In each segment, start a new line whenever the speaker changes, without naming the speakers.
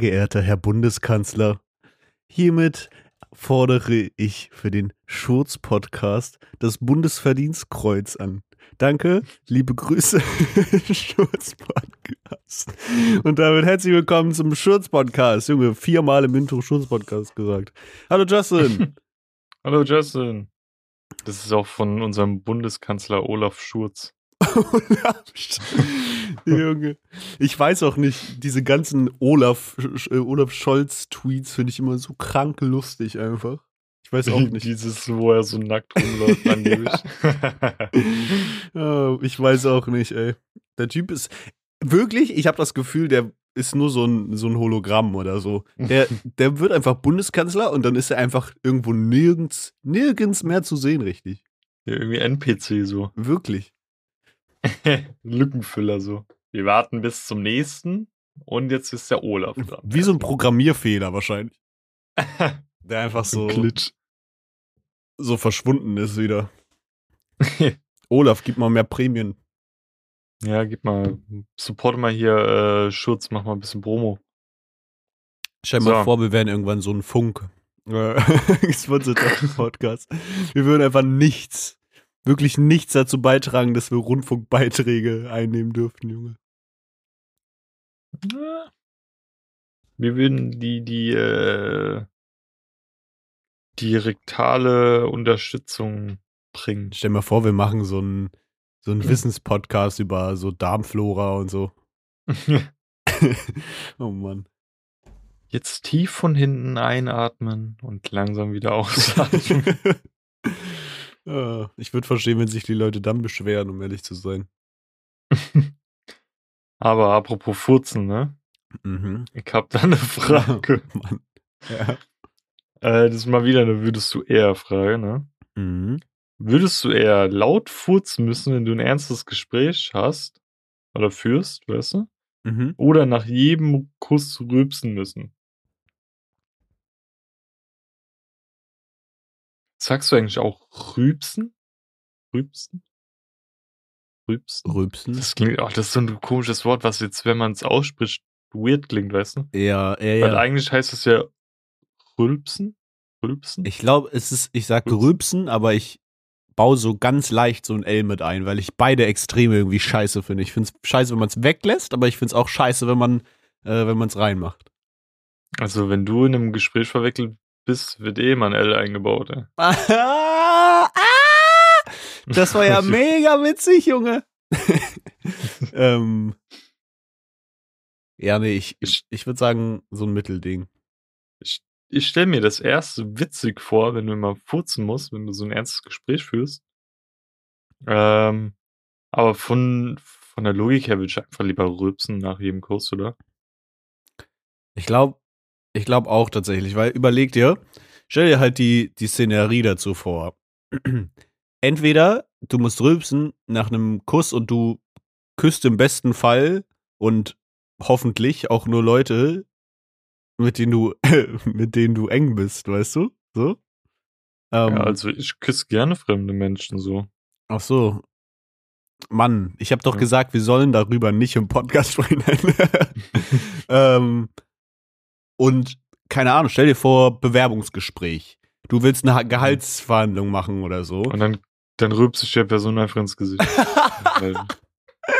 geehrter Herr Bundeskanzler, hiermit fordere ich für den Schurz-Podcast das Bundesverdienstkreuz an. Danke, liebe Grüße, Schurz-Podcast. Und damit herzlich willkommen zum Schurz-Podcast. Junge, viermal im Intro Schurz-Podcast gesagt. Hallo Justin.
Hallo Justin. Das ist auch von unserem Bundeskanzler Olaf Schurz.
Junge. Ich weiß auch nicht, diese ganzen Olaf, äh, Olaf Scholz-Tweets finde ich immer so krank lustig einfach. Ich weiß auch nicht.
Dieses, wo er so nackt rumläuft, angeblich.
oh, ich weiß auch nicht, ey. Der Typ ist wirklich, ich habe das Gefühl, der ist nur so ein, so ein Hologramm oder so. Der, der wird einfach Bundeskanzler und dann ist er einfach irgendwo nirgends, nirgends mehr zu sehen, richtig.
Ja, irgendwie NPC so.
Wirklich.
Lückenfüller so. Wir warten bis zum nächsten und jetzt ist der Olaf dran.
Wie so ein Programmierfehler wahrscheinlich. der einfach so,
Glitch.
so verschwunden ist wieder. Olaf, gib mal mehr Prämien.
Ja, gib mal, support mal hier äh, Schutz, mach mal ein bisschen Promo.
Stell dir mal vor, wir wären irgendwann so ein Funk. Gesponserter Podcast. Wir würden einfach nichts, wirklich nichts dazu beitragen, dass wir Rundfunkbeiträge einnehmen dürften, Junge.
Wir würden die, die, äh, die rektale Unterstützung bringen.
Stell dir mal vor, wir machen so einen so einen Wissenspodcast über so Darmflora und so. oh Mann.
Jetzt tief von hinten einatmen und langsam wieder ausatmen.
Ah, ich würde verstehen, wenn sich die Leute dann beschweren, um ehrlich zu sein.
Aber apropos Furzen, ne?
Mhm.
Ich hab da eine Frage.
Mann. Ja.
Äh, das ist mal wieder eine würdest du eher Frage, ne?
Mhm.
Würdest du eher laut furzen müssen, wenn du ein ernstes Gespräch hast oder führst, weißt du?
Mhm.
Oder nach jedem Kuss rülpsen müssen? Sagst du eigentlich auch rübsen? Rübsen? Rübsen?
Rülpsen?
Das klingt, ach, das ist so ein komisches Wort, was jetzt, wenn man es ausspricht, weird klingt, weißt du?
Ja, ja,
Weil
ja.
eigentlich heißt es ja rülpsen? Rülpsen?
Ich glaube, es ist, ich sag
Rülpsen.
Rülpsen, aber ich baue so ganz leicht so ein L mit ein, weil ich beide Extreme irgendwie scheiße finde. Ich finde es scheiße, wenn man es weglässt, aber ich finde es auch scheiße, wenn man äh, wenn man es reinmacht.
Also, wenn du in einem Gespräch verwickelt bist, wird eh immer ein L eingebaut, ey.
Ah, ah, das war ja mega witzig, Junge. ähm, ja, nee, ich, ich, ich würde sagen, so ein Mittelding.
Ich stelle mir das erste witzig vor, wenn du immer furzen musst, wenn du so ein ernstes Gespräch führst. Ähm, aber von, von der Logik her würde ich einfach lieber rülpsen nach jedem Kurs, oder?
Ich glaube, ich glaube auch tatsächlich, weil überleg dir, stell dir halt die, die Szenerie dazu vor. Entweder du musst rülpsen nach einem Kuss und du küsst im besten Fall und hoffentlich auch nur Leute, mit denen du, mit denen du eng bist, weißt du? So? Ähm,
ja, also ich küsse gerne fremde Menschen so.
Ach so. Mann, ich habe doch
Ja.
gesagt, wir sollen darüber nicht im Podcast sprechen. ähm, und keine Ahnung, stell dir vor, Bewerbungsgespräch. Du willst eine Ha- Gehaltsverhandlung machen oder so.
Und dann, dann rülpse ich der Person einfach ins Gesicht. weil,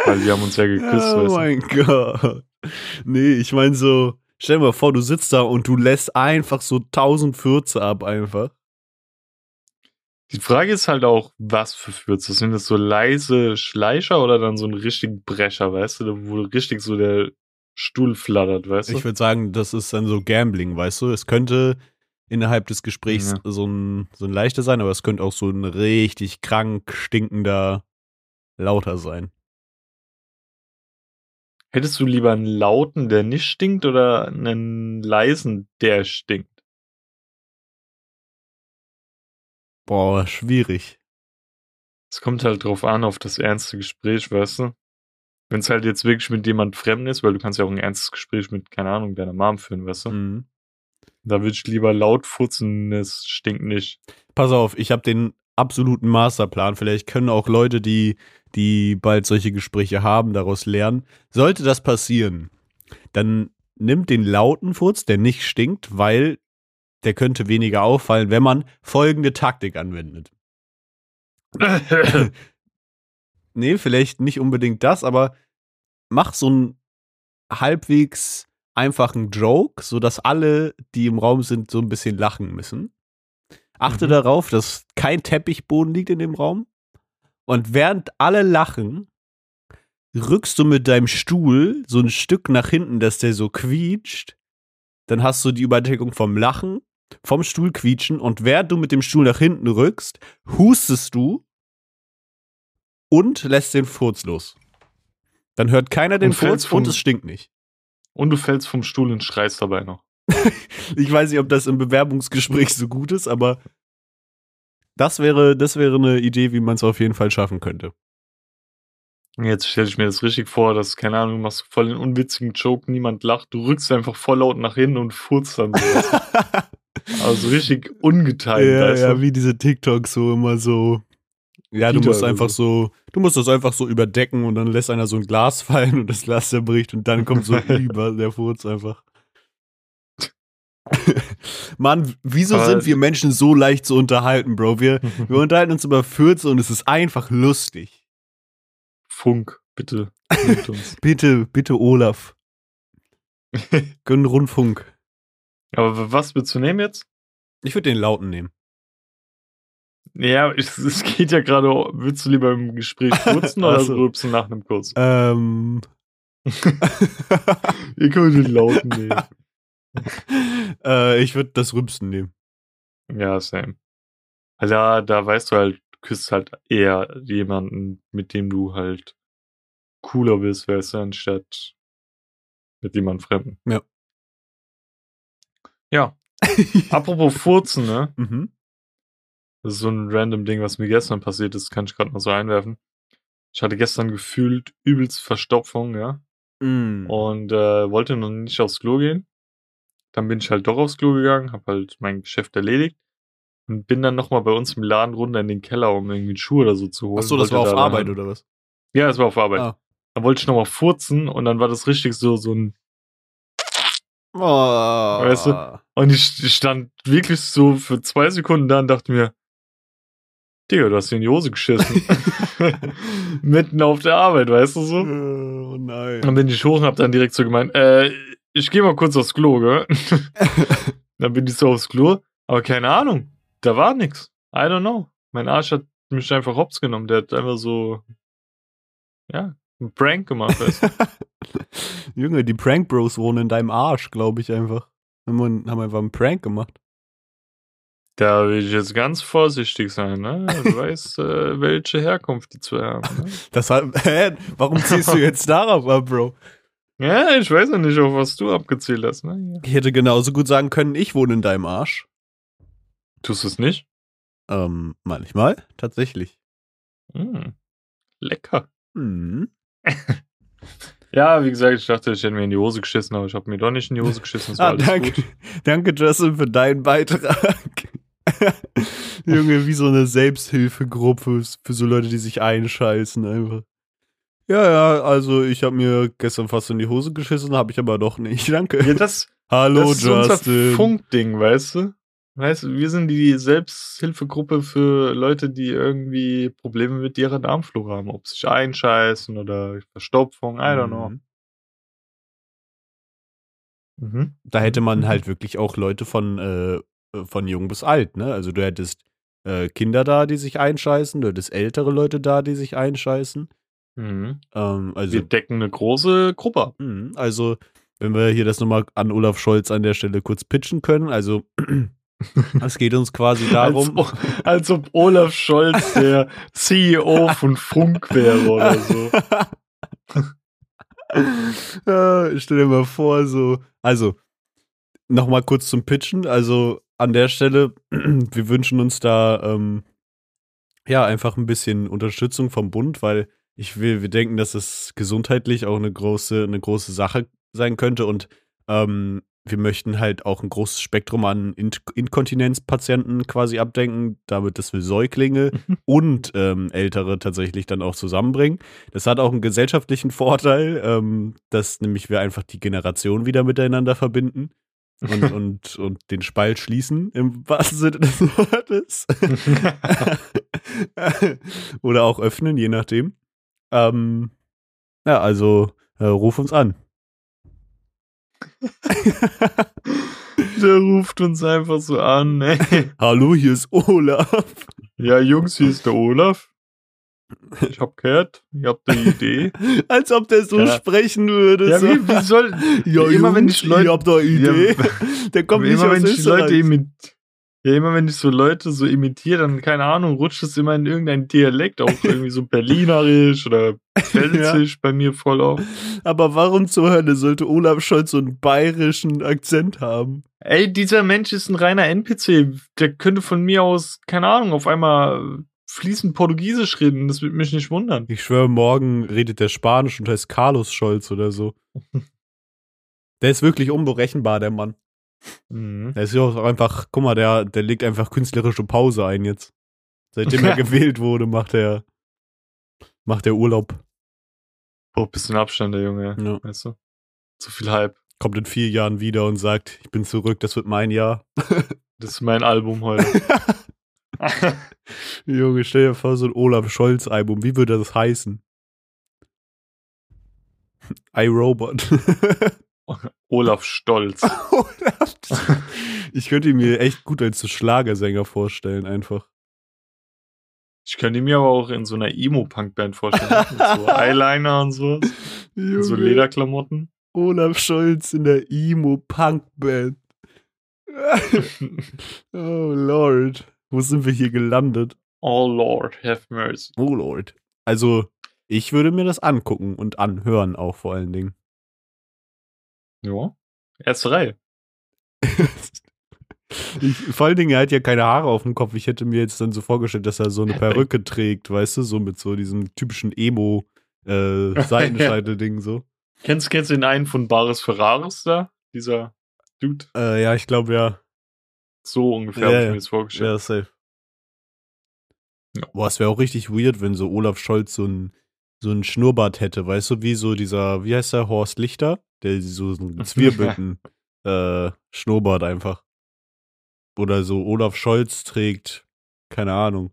weil wir haben uns ja geküsst,
oh
weißt du.
mein Gott. Nee, ich meine so, stell dir mal vor, du sitzt da und du lässt einfach so 1000 Fürze ab einfach.
Die Frage ist halt auch, was für Fürze? Sind das so leise Schleicher oder dann so ein richtigen Brecher, weißt du, wo richtig so der Stuhl flattert, weißt du?
Ich würde sagen, das ist dann so Gambling, weißt du? Es könnte innerhalb des Gesprächs
Ja.
so, ein, so ein leichter sein, aber es könnte auch so ein richtig krank stinkender lauter sein.
Hättest du lieber einen lauten, der nicht stinkt, oder einen leisen, der stinkt?
Boah, schwierig.
Es kommt halt drauf an, auf das ernste Gespräch, weißt du? Wenn es halt jetzt wirklich mit jemand Fremden ist, weil du kannst ja auch ein ernstes Gespräch mit, keine Ahnung, deiner Mom führen, weißt du?
Mhm.
Da würde ich lieber laut furzen, es stinkt nicht.
Pass auf, ich habe den absoluten Masterplan. Vielleicht können auch Leute, die, die bald solche Gespräche haben, daraus lernen. Sollte das passieren, dann nimmt den lauten Furz, der nicht stinkt, weil der könnte weniger auffallen, wenn man folgende Taktik anwendet. nee, vielleicht nicht unbedingt das, aber mach so einen halbwegs einfachen Joke, sodass alle, die im Raum sind, so ein bisschen lachen müssen. Achte
Mhm.
darauf, dass kein Teppichboden liegt in dem Raum. Und während alle lachen, rückst du mit deinem Stuhl so ein Stück nach hinten, dass der so quietscht. Dann hast du die Überdeckung vom Lachen, vom Stuhl quietschen und während du mit dem Stuhl nach hinten rückst, hustest du und lässt den Furz los. Dann hört keiner den
Und
Furz und
vom-
es stinkt nicht.
Und du fällst vom Stuhl und schreist dabei noch.
Ich weiß nicht, ob das im Bewerbungsgespräch so gut ist, aber das wäre, das wäre eine Idee, wie man es auf jeden Fall schaffen könnte.
Und Jetzt stelle ich mir das richtig vor, dass, keine Ahnung, du machst voll den unwitzigen Joke, niemand lacht, du rückst einfach voll laut nach hinten und furzt dann so. also richtig ungeteilt.
ja, ja, wie diese TikToks so immer so. Ja, du musst einfach so, du musst das einfach so überdecken und dann lässt einer so ein Glas fallen und das Glas zerbricht und dann kommt so über der Furz einfach. Mann, wieso
Aber-
sind wir Menschen so leicht zu unterhalten, Bro? Wir, wir unterhalten uns über Fürze und es ist einfach lustig.
Funk, bitte.
Bitte, bitte, Olaf. Gönn Rundfunk.
Aber was willst du nehmen jetzt?
Ich würde den Lauten nehmen.
Ja, es, geht ja gerade, willst du lieber im Gespräch furzen
Ach
oder
so.
rülpsen nach einem Kurs?
Ähm.
Ihr könnt den Lauten nehmen.
äh, ich würde das Rübsen nehmen.
Ja, same. Also da, da weißt du halt, du küsst halt eher jemanden, mit dem du halt cooler bist, weißt du, anstatt mit jemandem Fremden.
Ja.
Ja. Apropos Furzen, ne?
mhm.
Das ist so ein random Ding, was mir gestern passiert ist, kann ich gerade mal so einwerfen. Ich hatte gestern gefühlt übelst Verstopfung, ja.
Mm.
Und äh, wollte noch nicht aufs Klo gehen. Dann bin ich halt doch aufs Klo gegangen, habe halt mein Geschäft erledigt und bin dann nochmal bei uns im Laden runter in den Keller, um irgendwie einen Schuh oder so zu holen.
Achso, das
Wollte
war auf
da dann
Arbeit,
halt-
oder was?
Ja, das war auf Arbeit.
Ah.
Dann wollte ich nochmal furzen und dann war das richtig so, so ein.
Oh.
Weißt Und ich, ich stand wirklich so für zwei Sekunden da und dachte mir, Digga, du hast dir in die Hose geschissen. Mitten auf der Arbeit, weißt du so?
Oh nein.
Dann bin ich hoch und hab dann direkt so gemeint, äh, ich gehe mal kurz aufs Klo, gell? dann bin ich so aufs Klo, aber keine Ahnung, da war nix. I don't know. Mein Arsch hat mich einfach hops genommen. Der hat einfach so, ja, einen Prank gemacht, weißt du?
Junge, die Prank Bros wohnen in deinem Arsch, glaube ich einfach. Haben, haben einfach einen Prank gemacht.
Da will ich jetzt ganz vorsichtig sein, ne? Du weißt, äh, welche Herkunft die zwei haben. Ne?
Das hat, hä? Warum ziehst du jetzt darauf ab, Bro?
Ja, ich weiß ja nicht, auf was du abgezielt hast, ne?
Ich hätte genauso gut sagen können, ich wohne in deinem Arsch.
Tust du es nicht?
Ähm, manchmal, tatsächlich.
Hm. Lecker.
Hm.
Ja, wie gesagt, ich dachte, ich hätte mir in die Hose geschissen, aber ich habe mir doch nicht in die Hose geschissen.
Ah, danke,
gut.
danke, Justin, für deinen Beitrag. Junge, wie so eine Selbsthilfegruppe für so Leute, die sich einscheißen einfach. Ja, ja, also ich habe mir gestern fast in die Hose geschissen, habe ich aber doch nicht. Danke.
Ja, das,
Hallo,
das ist unser
Justin.
Funkding, weißt du? Weißt du, wir sind die Selbsthilfegruppe für Leute, die irgendwie Probleme mit ihrer Darmflora haben. Ob sich einscheißen oder Verstopfung, I don't know.
Mhm.
Mhm.
Da hätte man halt wirklich auch Leute von, äh, von jung bis alt, ne? Also du hättest äh, Kinder da, die sich einscheißen, du hättest ältere Leute da, die sich einscheißen.
Mhm.
Ähm, also,
Wir decken eine große Gruppe ab.
mh, also, wenn wir hier das nochmal an Olaf Scholz an der Stelle kurz pitchen können, also es geht uns quasi darum.
Als, als ob Olaf Scholz der CEO von Funk wäre oder so.
äh, stell dir mal vor, so, also, nochmal kurz zum Pitchen. Also, an der Stelle, wir wünschen uns da, ähm, ja, einfach ein bisschen Unterstützung vom Bund, weil ich will, wir denken, dass es gesundheitlich auch eine große, eine große Sache sein könnte und ähm, wir möchten halt auch ein großes Spektrum an Int Inkontinenzpatienten quasi abdenken, damit dass wir Säuglinge und ähm, Ältere tatsächlich dann auch zusammenbringen. Das hat auch einen gesellschaftlichen Vorteil, ähm, dass nämlich wir einfach die Generation wieder miteinander verbinden und, und, und den Spalt schließen, im wahrsten Sinne des Wortes. Oder auch öffnen, je nachdem. Ähm, ja, also äh, ruf uns an.
Der ruft uns einfach so an. Ey.
Hallo, hier ist Olaf.
Ja, Jungs, hier ist der Olaf. Ich hab gehört, ihr habt eine Idee.
Als ob der so
Ja.
sprechen würde.
Ja,
so.
wie, wie soll.
ja
immer wenn
Jungs,
ich Leute-
ihr habt da eine Idee.
Ja,
der kommt nicht
immer
aus
wenn ich Leute imit ja, immer wenn ich so Leute so imitiere, dann, keine Ahnung, rutscht es immer in irgendein Dialekt, auch irgendwie so berlinerisch oder pfälzisch bei mir voll auf.
Aber warum zur Hölle sollte Olaf Scholz so einen bayerischen Akzent haben?
Ey, dieser Mensch ist ein reiner NPC. Der könnte von mir aus, keine Ahnung, auf einmal fließend Portugiesisch reden. Das würde mich nicht wundern.
Ich schwöre, morgen redet der Spanisch und heißt Carlos Scholz oder so. Der ist wirklich unberechenbar, der Mann.
Mhm.
Der ist ja auch einfach, guck mal, der, der legt einfach künstlerische Pause ein jetzt. Seitdem er gewählt wurde, macht er, macht er Urlaub.
Oh, bisschen Abstand, der Junge.
Ja.
Weißt du? Zu viel Hype.
Kommt in vier Jahren wieder und sagt, ich bin zurück, das wird mein Jahr.
Das ist mein Album heute.
Junge, stell dir vor, so ein Olaf Scholz-Album, wie würde das heißen? iRobot.
Olaf Stolz.
Olaf. Ich könnte ihn mir echt gut als so Schlagersänger vorstellen, einfach.
Ich könnte ihn mir aber auch in so einer Emo-Punk-Band vorstellen. mit so Eyeliner und so. So Lederklamotten.
Olaf Scholz in der Emo-Punk-Band. oh Lord. Wo sind wir hier gelandet?
Oh Lord, have mercy.
Oh Lord. Also, ich würde mir das angucken und anhören auch vor allen Dingen.
Ja. Erste Reihe.
Ich, vor allen Dingen, er hat ja keine Haare auf dem Kopf. Ich hätte mir jetzt dann so vorgestellt, dass er so eine Perücke trägt, weißt du, so mit so diesem typischen Emo-Seitenscheitel-Ding so.
Kennst, kennst du den einen von Baris Ferraris da? Dieser Dude?
Äh, ja, ich glaube ja.
So ungefähr
Ja,
habe ich
ja.
mir das vorgestellt.
Ja, safe.
Ja.
Boah, es wäre auch richtig weird, wenn so Olaf Scholz so ein, so ein Schnurrbart hätte, weißt du, wie so dieser, wie heißt der, Horst Lichter? Der so einen Zwierbücken äh, Schnurrbart einfach. Oder so Olaf Scholz trägt, keine Ahnung.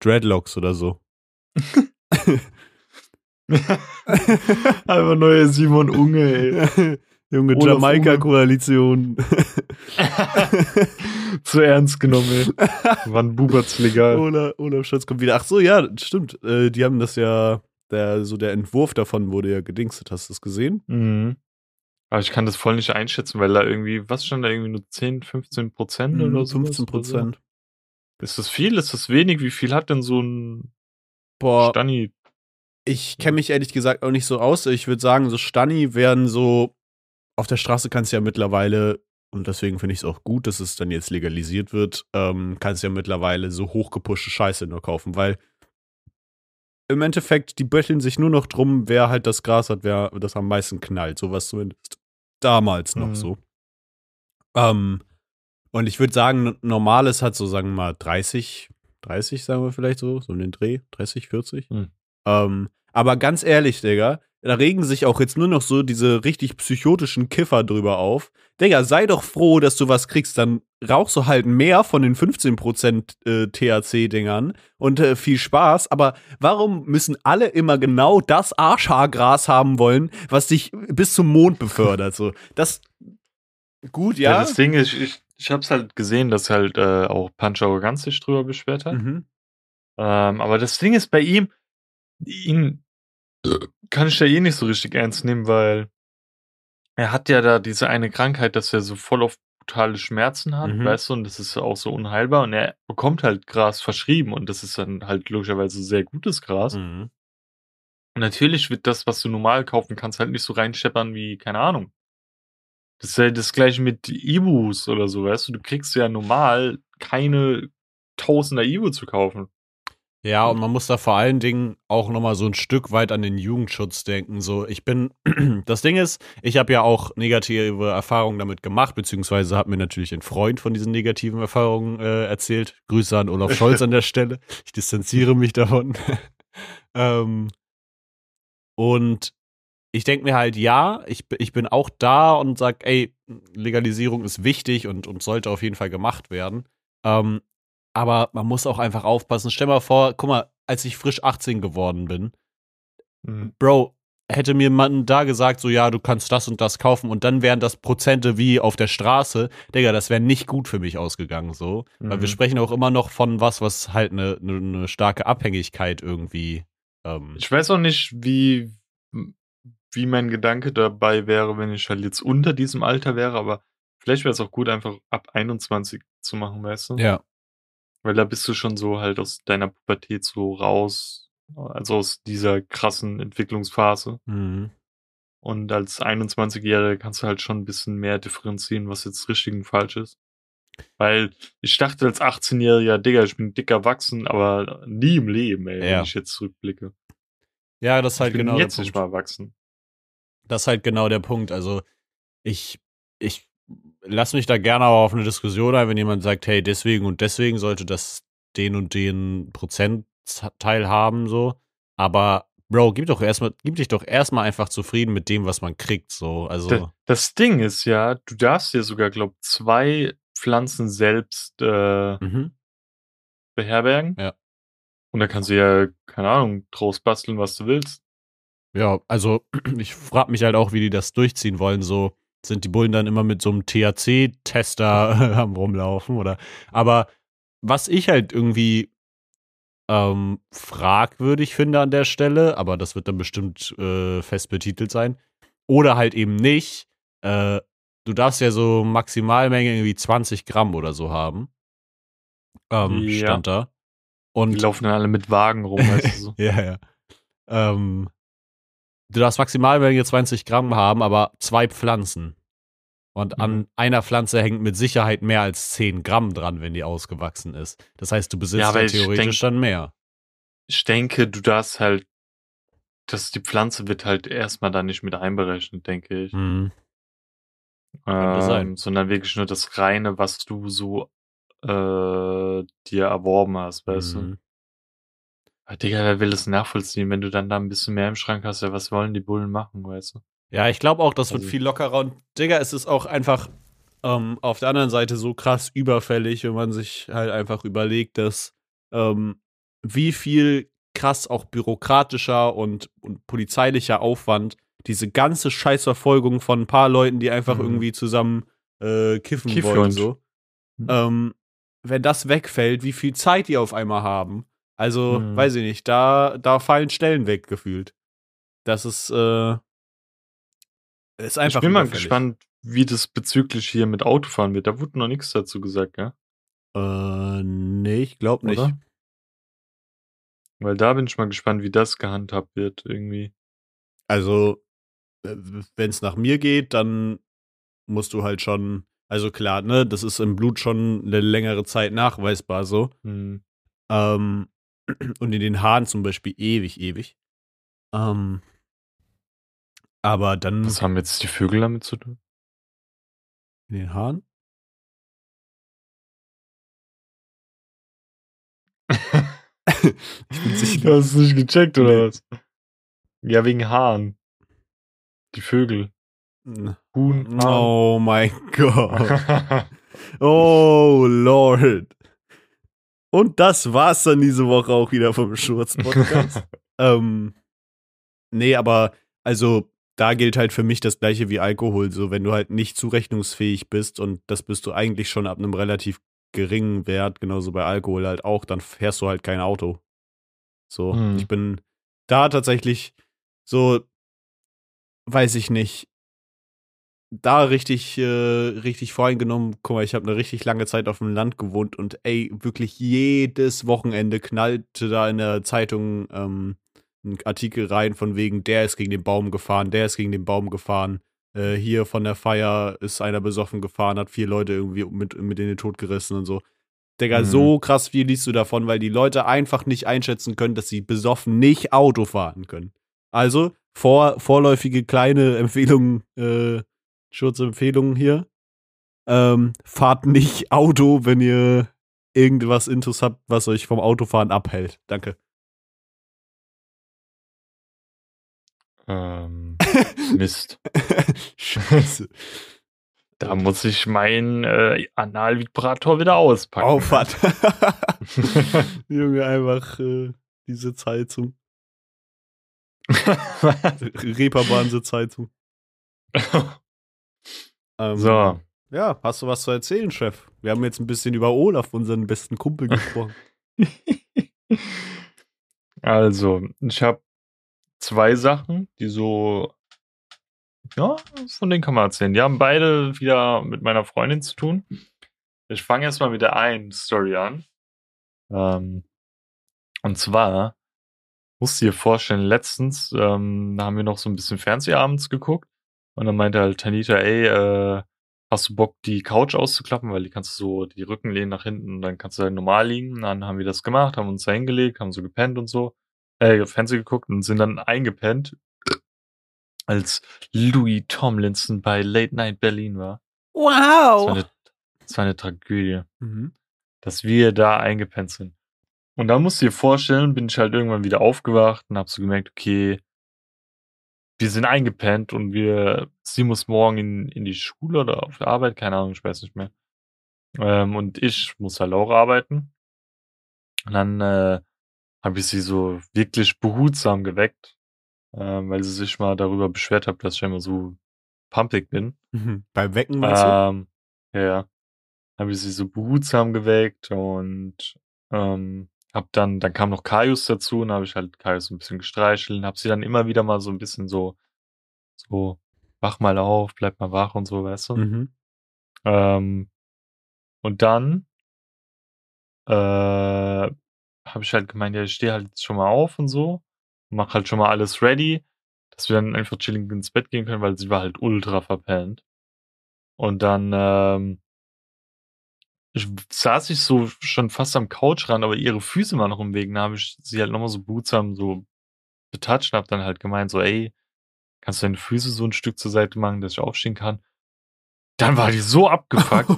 Dreadlocks oder so.
Einfach neue Simon Unge, ey.
Junge Jamaika-Koalition.
Zu ernst genommen, ey. Wann bubert's legal?
Olaf, Olaf Scholz kommt wieder. Ach so, ja, stimmt. Äh, die haben das ja, der, so der Entwurf davon wurde ja gedingstet. Hast du das gesehen?
Mhm. Aber ich kann das voll nicht einschätzen, weil da irgendwie, was stand da irgendwie nur 10, 15 Prozent
Mhm,
oder so?
15 Prozent.
Ist das viel? Ist das wenig? Wie viel hat denn so ein
Boah,
Stani?
ich kenne mich ehrlich gesagt auch nicht so aus. Ich würde sagen, so Stani werden so, auf der Straße kannst du ja mittlerweile, und deswegen finde ich es auch gut, dass es dann jetzt legalisiert wird, ähm, kannst du ja mittlerweile so hochgepushte Scheiße nur kaufen, weil im Endeffekt, die betteln sich nur noch drum, wer halt das Gras hat, wer das am meisten knallt. Sowas zumindest damals noch
Mhm.
so. Ähm, und ich würde sagen, normales hat so, sagen wir mal, 30, 30, sagen wir vielleicht so, so in den Dreh, 30, 40.
Mhm.
Ähm, aber ganz ehrlich, Digga, da regen sich auch jetzt nur noch so diese richtig psychotischen Kiffer drüber auf. Digga, sei doch froh, dass du was kriegst, dann rauchst du halt mehr von den 15% äh, THC-Dingern und äh, viel Spaß. Aber warum müssen alle immer genau das Arschhaargras haben wollen, was dich bis zum Mond befördert? So, das gut,
Ja,
ja.
das Ding ist, ich, ich hab's halt gesehen, dass halt äh, auch Punch Arroganz sich drüber beschwert hat.
mhm.
Ähm, aber das Ding ist bei ihm, ihn kann ich da eh nicht so richtig ernst nehmen, weil er hat ja da diese eine Krankheit, dass er so voll auf brutale Schmerzen hat,
Mhm.
weißt du, und das ist auch so unheilbar und er bekommt halt Gras verschrieben und das ist dann halt logischerweise sehr gutes Gras.
Mhm.
Und natürlich wird das, was du normal kaufen kannst, halt nicht so reinscheppern wie, keine Ahnung. Das ist ja das gleiche mit Ibus oder so, weißt du, du kriegst ja normal keine Tausender Ibu zu kaufen.
Ja, und man muss da vor allen Dingen auch nochmal so ein Stück weit an den Jugendschutz denken. So, ich bin, das Ding ist, ich habe ja auch negative Erfahrungen damit gemacht, beziehungsweise hat mir natürlich ein Freund von diesen negativen Erfahrungen äh, erzählt. Grüße an Olaf Scholz an der Stelle. Ich distanziere mich davon. ähm, und ich denke mir halt, ja, ich, ich bin auch da und sag, ey, Legalisierung ist wichtig und, und sollte auf jeden Fall gemacht werden. Ähm, aber man muss auch einfach aufpassen. Stell mal vor, guck mal, als ich frisch 18 geworden bin, mhm. Bro, hätte mir man da gesagt, so ja, du kannst das und das kaufen und dann wären das Prozente wie auf der Straße, Digga, das wäre nicht gut für mich ausgegangen, so. Mhm. Weil wir mhm. sprechen auch immer noch von was, was halt eine ne, ne starke Abhängigkeit irgendwie. Ähm
ich weiß auch nicht, wie, wie mein Gedanke dabei wäre, wenn ich halt jetzt unter diesem Alter wäre, aber vielleicht wäre es auch gut, einfach ab 21 zu machen, weißt du?
Ja.
Weil da bist du schon so halt aus deiner Pubertät so raus, also aus dieser krassen Entwicklungsphase.
Mhm.
Und als 21-Jähriger kannst du halt schon ein bisschen mehr differenzieren, was jetzt richtig und falsch ist. Weil ich dachte als 18-Jähriger, Digga, ich bin dick erwachsen, aber nie im Leben, ey, ja. wenn ich jetzt zurückblicke.
Ja, das ist halt
ich bin
genau.
Jetzt nicht mal erwachsen.
Das ist halt genau der Punkt. Also ich, ich lass mich da gerne auch auf eine Diskussion ein, wenn jemand sagt, hey, deswegen und deswegen sollte das den und den Prozentteil haben, so. Aber Bro, gib doch erstmal, gib dich doch erstmal einfach zufrieden mit dem, was man kriegt, so. Also.
Das, das Ding ist ja, du darfst dir sogar, glaub, zwei Pflanzen selbst äh, mhm. beherbergen.
Ja.
Und da kannst du ja, keine Ahnung, draus basteln, was du willst.
Ja, also ich frage mich halt auch, wie die das durchziehen wollen. So, sind die Bullen dann immer mit so einem THC-Tester am rumlaufen oder aber was ich halt irgendwie ähm, fragwürdig finde an der Stelle, aber das wird dann bestimmt äh, fest betitelt sein, oder halt eben nicht, äh, du darfst ja so Maximalmenge irgendwie 20 Gramm oder so haben. Ähm, ja. Stand da.
Und die laufen dann alle mit Wagen rum, weißt du so.
ja, ja. Ähm, du darfst Maximalmenge 20 Gramm haben, aber zwei Pflanzen. Und mhm. an einer Pflanze hängt mit Sicherheit mehr als 10 Gramm dran, wenn die ausgewachsen ist. Das heißt, du besitzt ja, ja theoretisch denk, dann mehr.
Ich denke, du darfst halt, dass die Pflanze wird halt erstmal da nicht mit einberechnet, denke ich.
Mhm.
Ähm, sondern wirklich nur das reine, was du so äh, dir erworben hast, weißt mhm. du? Aber Digga, wer will das nachvollziehen, wenn du dann da ein bisschen mehr im Schrank hast? Ja, was wollen die Bullen machen, weißt du?
Ja, ich glaube auch, das wird also viel lockerer. Und Digga, es ist auch einfach ähm, auf der anderen Seite so krass überfällig, wenn man sich halt einfach überlegt, dass ähm, wie viel krass auch bürokratischer und, und polizeilicher Aufwand diese ganze Scheißverfolgung von ein paar Leuten, die einfach mhm. irgendwie zusammen äh, kiffen Kiffhund. wollen, so. Mhm. Ähm, wenn das wegfällt, wie viel Zeit die auf einmal haben. Also, mhm. weiß ich nicht, da, da fallen Stellen weg, gefühlt. Das ist, äh, ist einfach.
Ich bin mal gespannt, wie das bezüglich hier mit Autofahren wird. Da wurde noch nichts dazu gesagt, ja?
Äh, nee, ich glaube nicht. Oder?
Weil da bin ich mal gespannt, wie das gehandhabt wird, irgendwie.
Also, wenn es nach mir geht, dann musst du halt schon, also klar, ne, das ist im Blut schon eine längere Zeit nachweisbar so.
Mhm.
Ähm, und in den Haaren zum Beispiel ewig, ewig. Ähm, aber dann.
Was haben jetzt die Vögel damit zu tun?
In den Haaren?
ich bin sicher. Du hast es nicht gecheckt, oder was? Ja, wegen Haaren. Die Vögel.
Huhn. Hahn. Oh mein Gott. oh Lord. Und das war's dann diese Woche auch wieder vom Schurz-Podcast. ähm, nee, aber also da gilt halt für mich das gleiche wie Alkohol. So, wenn du halt nicht zurechnungsfähig bist und das bist du eigentlich schon ab einem relativ geringen Wert, genauso bei Alkohol halt auch, dann fährst du halt kein Auto. So, hm. ich bin da tatsächlich so, weiß ich nicht, da richtig, äh, richtig voreingenommen. Guck mal, ich habe eine richtig lange Zeit auf dem Land gewohnt und ey, wirklich jedes Wochenende knallte da in der Zeitung ähm, ein Artikel rein von wegen, der ist gegen den Baum gefahren, der ist gegen den Baum gefahren. Äh, hier von der Feier ist einer besoffen gefahren, hat vier Leute irgendwie mit, mit in den Tod gerissen und so. Digga,
Mhm.
so krass viel liest du davon, weil die Leute einfach nicht einschätzen können, dass sie besoffen nicht Auto fahren können. Also, vor, vorläufige kleine Empfehlungen, äh, Schutzempfehlungen hier. Ähm, fahrt nicht Auto, wenn ihr irgendwas Intus habt, was euch vom Autofahren abhält. Danke.
Ähm, Mist.
Scheiße.
Da muss ich meinen äh, Analvibrator wieder auspacken.
Aufwand. Junge, einfach äh, diese Zeitung. Reeperbahn-Sitzheizung. Ähm,
so,
Ja, hast du was zu erzählen, Chef? Wir haben jetzt ein bisschen über Olaf, unseren besten Kumpel, gesprochen.
also, ich habe zwei Sachen, die so, ja, von denen kann man erzählen. Die haben beide wieder mit meiner Freundin zu tun. Ich fange erstmal mit der einen Story an. Ähm, und zwar, musst du dir vorstellen, letztens ähm, haben wir noch so ein bisschen Fernsehabends geguckt und dann meinte halt Tanita, ey, äh, hast du Bock, die Couch auszuklappen, weil die kannst du so die Rücken lehnen nach hinten und dann kannst du halt normal liegen. Und dann haben wir das gemacht, haben uns da hingelegt, haben so gepennt und so, äh, Fernsehen geguckt und sind dann eingepennt, als Louis Tomlinson bei Late Night Berlin war. Das war
Wow!
eine, das war eine Tragödie
Mhm.
dass wir da eingepennt sind. Und dann musst du dir vorstellen, bin ich halt irgendwann wieder aufgewacht und hab so gemerkt, okay, wir sind eingepennt und wir, sie muss morgen in, in die Schule oder auf der Arbeit, keine Ahnung, ich weiß nicht mehr. Ähm, und ich muss halt auch arbeiten. Und dann äh, habe ich sie so wirklich behutsam geweckt, ähm, weil sie sich mal darüber beschwert hat, dass ich immer so pumpig bin.
Mhm. Beim Wecken meinst du?
Ähm, ja, ja. Habe ich sie so behutsam geweckt und ähm, hab dann, dann kam noch Kaius dazu und habe ich halt Kaius ein bisschen gestreichelt und hab sie dann immer wieder mal so ein bisschen so, so, wach mal auf, bleib mal wach und so, weißt du?
Mhm.
Ähm, und dann äh, habe ich halt gemeint, ja, ich stehe halt jetzt schon mal auf und so, mach halt schon mal alles ready, dass wir dann einfach chilling ins Bett gehen können, weil sie war halt ultra verpennt. Und dann ähm, ich, saß ich so schon fast am Couch ran, aber ihre Füße waren noch im Weg. Da habe ich sie halt nochmal so behutsam so betatscht und hab dann halt gemeint, so, ey, kannst du deine Füße so ein Stück zur Seite machen, dass ich aufstehen kann? Dann war die so abgefuckt.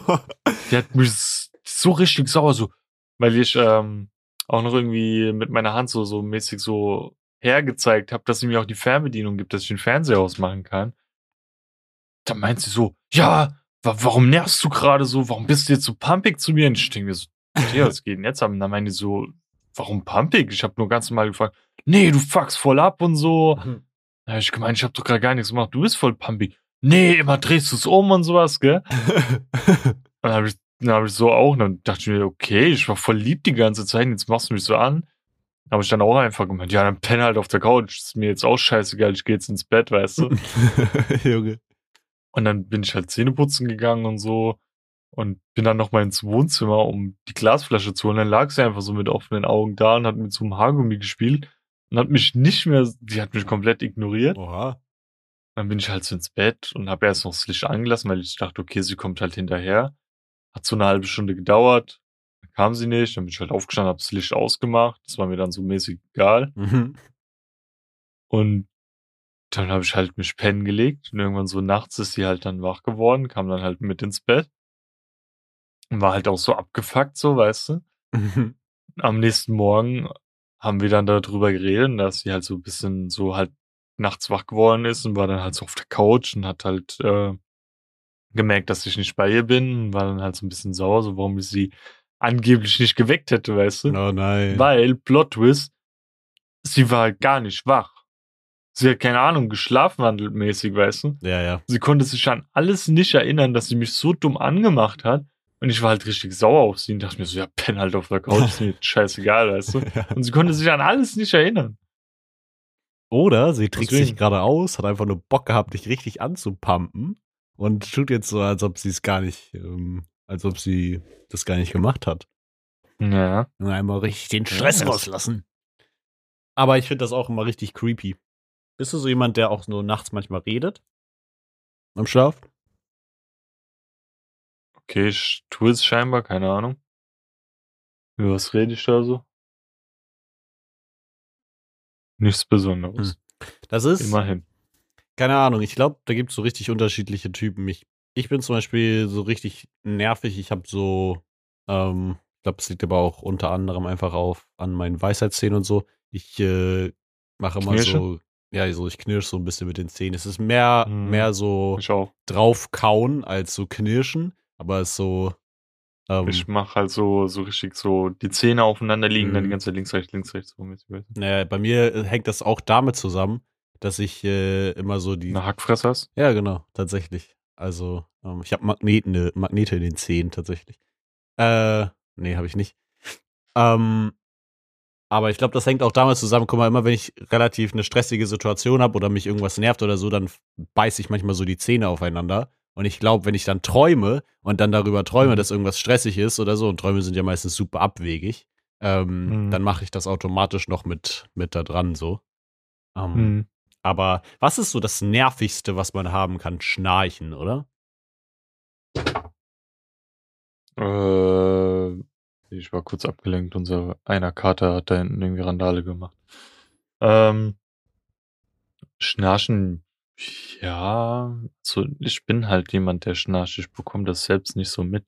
Die hat mich so richtig sauer, so, weil ich ähm, auch noch irgendwie mit meiner Hand so, so mäßig so hergezeigt habe, dass sie mir auch die Fernbedienung gibt, dass ich den Fernseher ausmachen kann. Dann meint sie so, ja, warum nervst du gerade so? Warum bist du jetzt so pumpig zu mir? Und ich denke mir so, ja, was geht denn jetzt ab? Und dann meinte die so, warum pumpig? Ich habe nur ganz normal gefragt, nee, du fuckst voll ab und so.
Mhm.
Hab ich gemeint, ich habe doch gerade gar nichts gemacht, du bist voll pumpig. Nee, immer drehst du es um und sowas, gell? Und dann habe ich, dann hab ich so auch, und dann dachte ich mir, okay, ich war voll lieb die ganze Zeit, jetzt machst du mich so an. Dann habe ich dann auch einfach gemeint, ja, dann penn halt auf der Couch, ist mir jetzt auch scheißegal, ich gehe jetzt ins Bett, weißt du?
Junge.
Und dann bin ich halt Zähne putzen gegangen und so und bin dann noch mal ins Wohnzimmer, um die Glasflasche zu holen. Dann lag sie einfach so mit offenen Augen da und hat mit so einem Haargummi gespielt und hat mich nicht mehr, die hat mich komplett ignoriert.
Oha.
Dann bin ich halt so ins Bett und habe erst noch das Licht angelassen, weil ich dachte, okay, sie kommt halt hinterher. Hat so eine halbe Stunde gedauert. Dann kam sie nicht. Dann bin ich halt aufgestanden, habe das Licht ausgemacht. Das war mir dann so mäßig egal.
Mhm.
Und dann habe ich halt mich pennen gelegt. Und irgendwann so nachts ist sie halt dann wach geworden, kam dann halt mit ins Bett. Und war halt auch so abgefuckt, so, weißt du.
Mhm.
Am nächsten Morgen haben wir dann darüber geredet, dass sie halt so ein bisschen so halt nachts wach geworden ist und war dann halt so auf der Couch und hat halt äh, gemerkt, dass ich nicht bei ihr bin und war dann halt so ein bisschen sauer, so warum ich sie angeblich nicht geweckt hätte, weißt du?
Oh nein.
Weil, Plot Twist, sie war gar nicht wach. Sie hat keine Ahnung, geschlafwandelmäßig, weißt du?
Ja, ja.
Sie konnte sich an alles nicht erinnern, dass sie mich so dumm angemacht hat. Und ich war halt richtig sauer auf sie und dachte mir so, ja, penn halt auf der Couch, ist mir scheißegal, weißt du? Und sie konnte sich an alles nicht erinnern.
Oder sie trägt sich gerade aus, hat einfach nur Bock gehabt, dich richtig anzupumpen und tut jetzt so, als ob sie es gar nicht, ähm, als ob sie das gar nicht gemacht hat.
Ja.
Und einmal richtig den
Ja,
Stress
das-
rauslassen. Aber ich finde das auch immer richtig creepy. Bist du so jemand, der auch nur nachts manchmal redet? Am Schlaf?
Okay, ich tue es scheinbar, keine Ahnung. Über was rede ich da so? Nichts Besonderes.
Das ist,
Immerhin.
keine Ahnung, ich glaube, da gibt es so richtig unterschiedliche Typen. Ich, ich bin zum Beispiel so richtig nervig. Ich habe so, ähm, ich glaube, es liegt aber auch unter anderem einfach auf an meinen Weisheitszähnen und so. Ich äh, mache immer
Knirsche?
so, ja, so ich knirsch so ein bisschen mit den Zähnen. Es ist mehr,
Mhm.
mehr so draufkauen als so knirschen, aber es ist so. Ähm,
Ich mache halt so, so richtig so die Zähne aufeinander liegen, dann die
Mhm.
ganze Zeit links, rechts, links, rechts. So
naja, bei mir äh, hängt das auch damit zusammen, dass ich äh, immer so die.
Eine Hackfresse hast?
Ja, genau, tatsächlich. Also, ähm, ich habe Magneten, Magnete in den Zähnen tatsächlich. Äh, nee, habe ich nicht. Ähm, aber ich glaube, das hängt auch damit zusammen. Guck mal, immer wenn ich relativ eine stressige Situation habe oder mich irgendwas nervt oder so, dann beiße ich manchmal so die Zähne aufeinander. Und ich glaube, wenn ich dann träume und dann darüber träume,
Mhm.
dass irgendwas stressig ist oder so, und Träume sind ja meistens super abwegig, ähm,
Mhm.
dann mache ich das automatisch noch mit, mit da dran so. Ähm,
Mhm.
aber was ist so das Nervigste, was man haben kann? Schnarchen, oder?
Äh, ich war kurz abgelenkt. Unser einer Kater hat da hinten irgendwie Randale gemacht. Ähm, Schnarchen, ja, so, ich bin halt jemand, der schnarcht. Ich bekomme das selbst nicht so mit.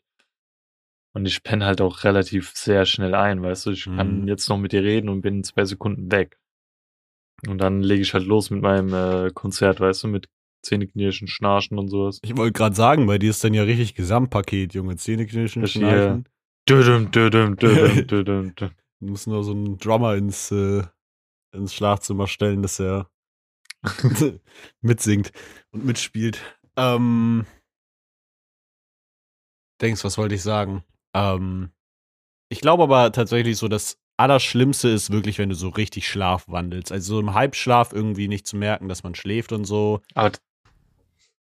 Und ich penne halt auch relativ sehr schnell ein, weißt du? Ich kann
Mhm.
jetzt noch mit dir reden und bin in zwei Sekunden weg. Und dann lege ich halt los mit meinem äh, Konzert, weißt du, mit Zähneknirschen, Schnarchen und sowas.
Ich wollte gerade sagen, bei dir ist dann ja richtig Gesamtpaket, Junge. Zähneknirschen, Schnarchen.
Dödüm, dödüm, dödüm, dödüm, dödüm.
Du musst nur so einen Drummer ins, äh, ins Schlafzimmer stellen, dass er mitsingt und mitspielt. Ähm, denkst, was wollte ich sagen? Ähm, ich glaube aber tatsächlich so, das Allerschlimmste ist wirklich, wenn du so richtig Schlaf wandelst. Also so im Halbschlaf irgendwie nicht zu merken, dass man schläft und so.
Aber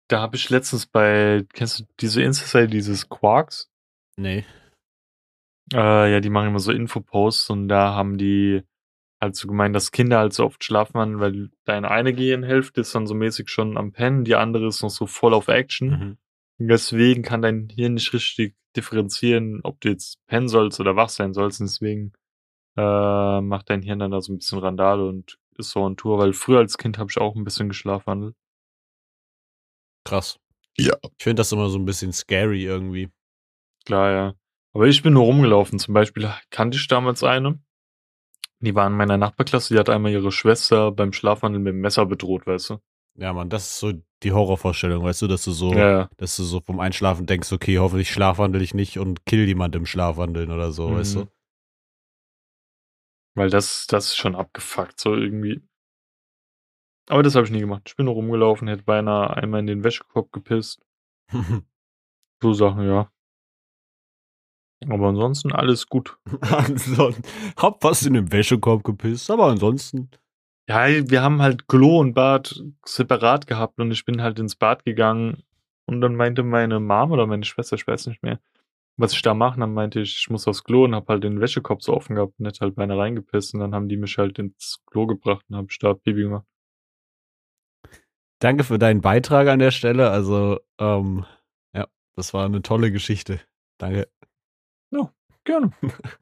da habe ich letztens bei, kennst du diese Insta-Seite, dieses Quarks?
Nee.
Äh, ja, die machen immer so Infoposts und da haben die halt so gemeint, dass Kinder halt so oft schlafen, weil deine eine Gehirnhälfte ist dann so mäßig schon am Pennen, die andere ist noch so voll auf Action.
Mhm.
Und Deswegen kann dein Hirn nicht richtig differenzieren, ob du jetzt pennen sollst oder wach sein sollst. Und deswegen äh, macht dein Hirn dann da so ein bisschen Randale und ist so on Tour, weil früher als Kind habe ich auch ein bisschen geschlafwandelt.
Krass.
Ja.
Ich finde das immer so ein bisschen scary irgendwie.
Klar, ja. Aber ich bin nur rumgelaufen. Zum Beispiel kannte ich damals eine. Die war in meiner Nachbarklasse, die hat einmal ihre Schwester beim Schlafwandeln mit dem Messer bedroht, weißt du?
Ja, Mann, das ist so die Horrorvorstellung, weißt du, dass du so,
Ja, ja.
dass du so vom Einschlafen denkst, okay, hoffentlich schlafwandel ich nicht und kill jemand im Schlafwandeln oder so, weißt du?
Mhm. Weil das, das ist schon abgefuckt, so irgendwie. Aber das habe ich nie gemacht. Ich bin nur rumgelaufen, hätte beinahe einmal in den Wäschekorb gepisst. So Sachen, ja. Aber ansonsten alles gut.
ansonsten, hab fast in den Wäschekorb gepisst, aber ansonsten.
Ja, wir haben halt Klo und Bad separat gehabt und ich bin halt ins Bad gegangen und dann meinte meine Mom oder meine Schwester, ich weiß nicht mehr, was ich da mache. Dann meinte ich, ich muss aufs Klo und hab halt den Wäschekorb so offen gehabt und hätte halt beinahe reingepisst und dann haben die mich halt ins Klo gebracht und hab ich da Pipi gemacht.
Danke für deinen Beitrag an der Stelle. Also, ähm, ja, das war eine tolle Geschichte. Danke.
Gerne.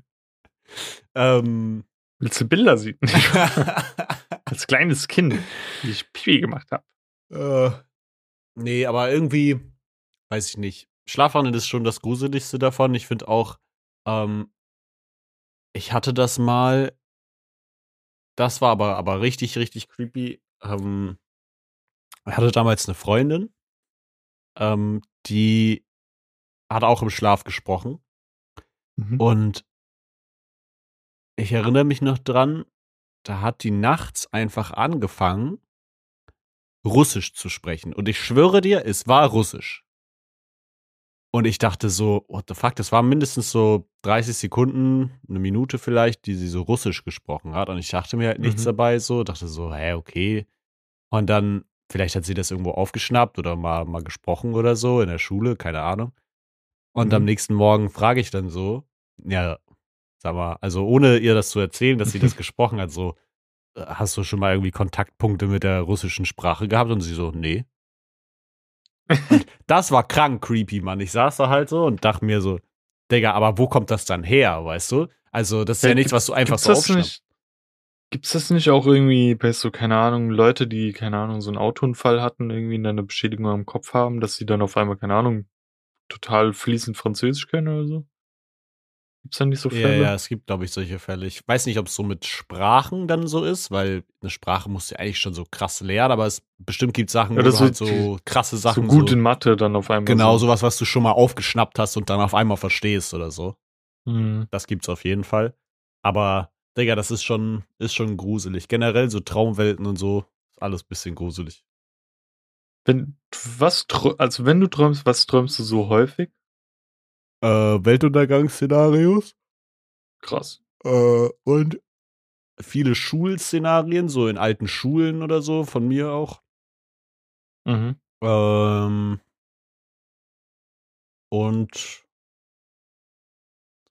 Ähm,
Willst du Bilder sehen? Als kleines Kind, wie ich Pipi gemacht habe.
äh, nee, aber irgendwie, weiß ich nicht. Schlafwandeln ist schon das Gruseligste davon. Ich finde auch, ähm, ich hatte das mal, das war aber, aber richtig, richtig creepy. Ähm, ich hatte damals eine Freundin, ähm, die hat auch im Schlaf gesprochen.
Mhm.
Und ich erinnere mich noch dran, da hat die nachts einfach angefangen, Russisch zu sprechen. Und ich schwöre dir, es war Russisch. Und ich dachte so, what the fuck, das war mindestens so 30 Sekunden, eine Minute vielleicht, die sie so Russisch gesprochen hat. Und ich dachte mir halt nichts
Mhm.
dabei so, dachte so, hä, okay. Und dann, vielleicht hat sie das irgendwo aufgeschnappt oder mal, mal gesprochen oder so in der Schule, keine Ahnung. Und am
Mhm.
nächsten Morgen frage ich dann so, ja, sag mal, also ohne ihr das zu erzählen, dass sie das gesprochen hat, so, äh, hast du schon mal irgendwie Kontaktpunkte mit der russischen Sprache gehabt? Und sie so, nee. Und das war krank creepy, Mann. Ich saß da halt so und dachte mir so, Digga, aber wo kommt das dann her, weißt du? Also, das ist ja, ja nichts, was du einfach so aufschnappst.
Gibt es das nicht auch irgendwie bei so, keine Ahnung, Leute, die, keine Ahnung, so einen Autounfall hatten, irgendwie eine Beschädigung am Kopf haben, dass sie dann auf einmal, keine Ahnung, total fließend Französisch können oder so? Gibt es da nicht so Fälle?
Ja, ja, es gibt, glaube ich, solche Fälle. Ich weiß nicht, ob es so mit Sprachen dann so ist, weil eine Sprache musst du ja eigentlich schon so krass lernen, aber es bestimmt gibt Sachen,
ja,
wo
du
halt so krasse Sachen.
So gut so, in Mathe dann auf einmal.
Genau, so. sowas, was du schon mal aufgeschnappt hast und dann auf einmal verstehst oder so.
Mhm.
Das gibt's auf jeden Fall. Aber, Digga, das ist schon, ist schon gruselig. Generell so Traumwelten und so, ist alles bisschen gruselig.
Wenn, was, also wenn du träumst, was träumst du so häufig?
Äh, Weltuntergangsszenarios.
Krass.
Äh, und viele Schulszenarien, so in alten Schulen oder so, von mir auch.
Mhm.
Ähm, und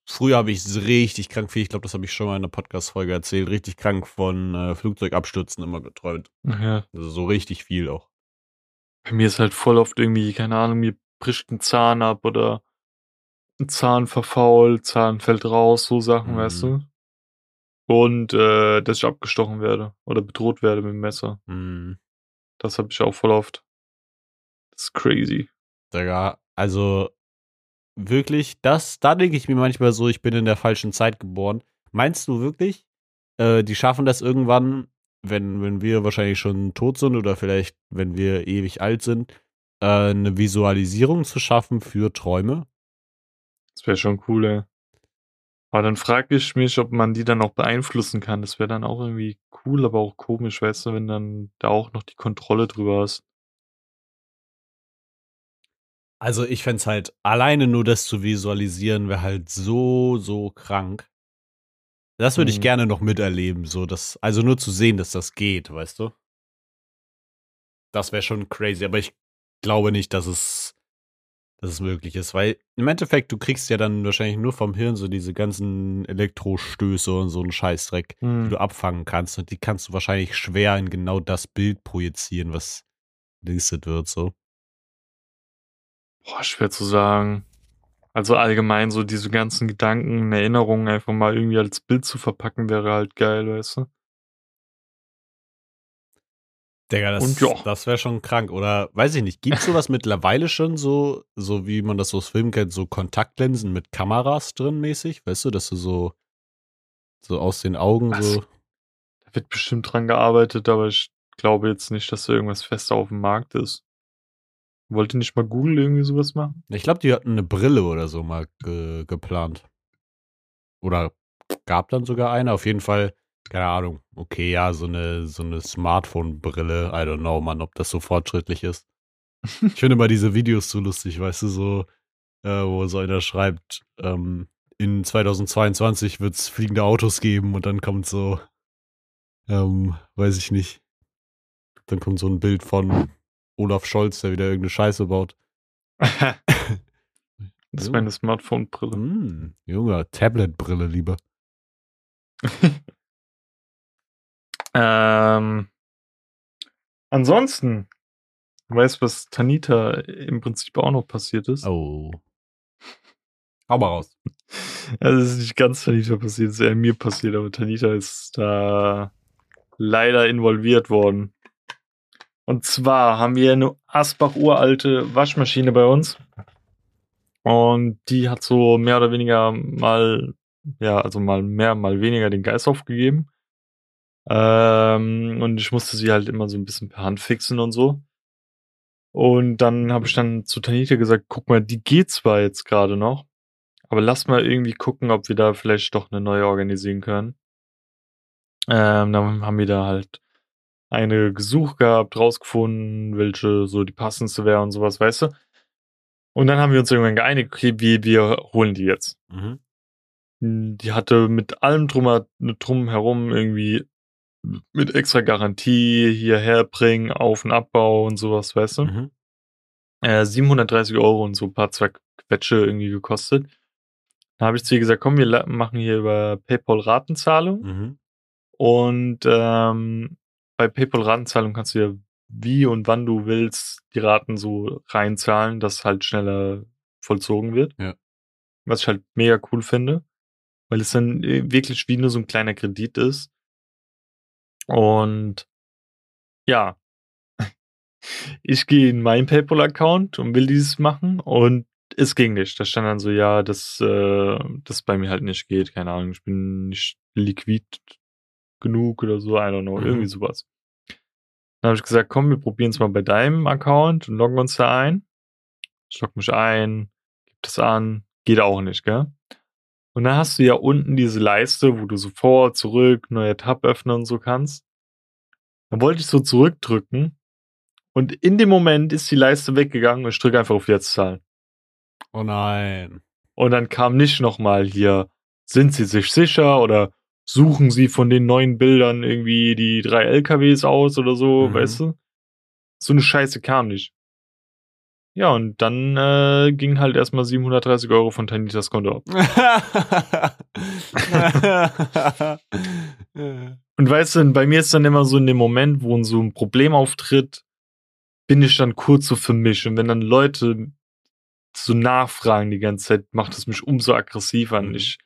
früher habe ich richtig krank viel, ich glaube, das habe ich schon mal in einer Podcast-Folge erzählt, richtig krank von äh, Flugzeugabstürzen immer geträumt.
Ja.
Also so richtig viel auch.
Bei mir ist halt voll oft irgendwie, keine Ahnung, mir bricht ein Zahn ab oder ein Zahn verfault, Zahn fällt raus, so Sachen, mhm. weißt du? Und äh, dass ich abgestochen werde oder bedroht werde mit dem Messer.
Mhm.
Das habe ich auch voll oft. Das ist crazy.
Digga, also wirklich, das, da denke ich mir manchmal so, ich bin in der falschen Zeit geboren. Meinst du wirklich, äh, die schaffen das irgendwann, wenn, wenn wir wahrscheinlich schon tot sind oder vielleicht, wenn wir ewig alt sind, äh, eine Visualisierung zu schaffen für Träume?
Das wäre schon cool, ey. Aber dann frage ich mich, ob man die dann auch beeinflussen kann. Das wäre dann auch irgendwie cool, aber auch komisch, weißt du, wenn dann da auch noch die Kontrolle drüber hast.
Also ich fände es halt, alleine nur das zu visualisieren, wäre halt so, so krank. Das würde ich mhm. gerne noch miterleben, so das, also nur zu sehen, dass das geht, weißt du? Das wäre schon crazy, aber ich glaube nicht, dass es dass es möglich ist. Weil im Endeffekt, du kriegst ja dann wahrscheinlich nur vom Hirn so diese ganzen Elektrostöße und so einen Scheißdreck, hm. die du abfangen kannst. Und die kannst du wahrscheinlich schwer in genau das Bild projizieren, was listet wird, so.
Boah, schwer zu sagen. Also allgemein so diese ganzen Gedanken, Erinnerungen einfach mal irgendwie als Bild zu verpacken, wäre halt geil, weißt du?
Digga, das, ja. das wäre schon krank. Oder weiß ich nicht, gibt es sowas mittlerweile schon so, so wie man das so aus Filmen kennt, so Kontaktlinsen mit Kameras drin mäßig? Weißt du, dass du so, so aus den Augen Was? so.
Da wird bestimmt dran gearbeitet, aber ich glaube jetzt nicht, dass da irgendwas fest auf dem Markt ist. Wollte nicht mal Google irgendwie sowas machen?
Ich glaube, die hatten eine Brille oder so mal ge geplant. Oder gab dann sogar eine. Auf jeden Fall keine Ahnung. Okay, ja, so eine, so eine Smartphone-Brille. I don't know, Mann, ob das so fortschrittlich ist. ich finde immer diese Videos so lustig, weißt du, so, äh, wo so einer schreibt, ähm, in 2022 wird es fliegende Autos geben und dann kommt so, ähm, weiß ich nicht. Dann kommt so ein Bild von Olaf Scholz, der wieder irgendeine Scheiße baut.
das ist meine Smartphone-Brille.
Mm, Junge, Tablet-Brille lieber.
Ähm, ansonsten, du weißt, was Tanita im Prinzip auch noch passiert ist.
Oh. Hau mal raus.
Also es ist nicht ganz Tanita passiert, es ist eher mir passiert, aber Tanita ist da leider involviert worden. Und zwar haben wir eine Asbach-uralte Waschmaschine bei uns. Und die hat so mehr oder weniger mal, ja, also mal mehr, mal weniger den Geist aufgegeben. Ähm, und ich musste sie halt immer so ein bisschen per Hand fixen und so. Und dann habe ich dann zu Tanita gesagt, guck mal, die geht zwar jetzt gerade noch, aber lass mal irgendwie gucken, ob wir da vielleicht doch eine neue organisieren können. Ähm, dann haben wir da halt eine gesucht gehabt, rausgefunden, welche so die passendste wäre und sowas, weißt du? Und dann haben wir uns irgendwann geeinigt, okay, wir, wir holen die jetzt.
Mhm.
Die hatte mit allem drum, drum herum irgendwie mit extra Garantie hierher bringen, Auf- und Abbau und sowas, weißt du?
Mhm.
Äh, 730 Euro und so ein paar Quetsche irgendwie gekostet. Da habe ich zu ihr gesagt, komm, wir machen hier über PayPal Ratenzahlung.
Mhm.
Und ähm, bei PayPal Ratenzahlung kannst du ja wie und wann du willst die Raten so reinzahlen, dass halt schneller vollzogen wird.
Ja.
Was ich halt mega cool finde. weil es dann äh, wirklich wie nur so ein kleiner Kredit ist. Und ja, ich gehe in meinen PayPal-Account und will dieses machen und es ging nicht. Da stand dann so, ja, dass äh, das bei mir halt nicht geht. Keine Ahnung, ich bin nicht liquid genug oder so, I don't know,
Mhm.
irgendwie sowas. Dann habe ich gesagt, komm, wir probieren es mal bei deinem Account und loggen uns da ein. Ich log mich ein, gib das an, geht auch nicht, gell? Und dann hast du ja unten diese Leiste, wo du so vor, zurück, neuer Tab öffnen und so kannst. Dann wollte ich so zurückdrücken und in dem Moment ist die Leiste weggegangen und ich drücke einfach auf Jetzt zahlen.
Oh nein.
Und dann kam nicht nochmal hier, sind Sie sich sicher oder suchen Sie von den neuen Bildern irgendwie die drei LKWs aus oder so,
Mhm.
weißt du? So eine Scheiße kam nicht. Ja, und dann äh, ging halt erstmal 730 Euro von Tanitas Konto ab. Und weißt du, bei mir ist dann immer so in dem Moment, wo so ein Problem auftritt, bin ich dann kurz so für mich. Und wenn dann Leute so nachfragen die ganze Zeit, macht es mich umso aggressiver.
Mhm.
ich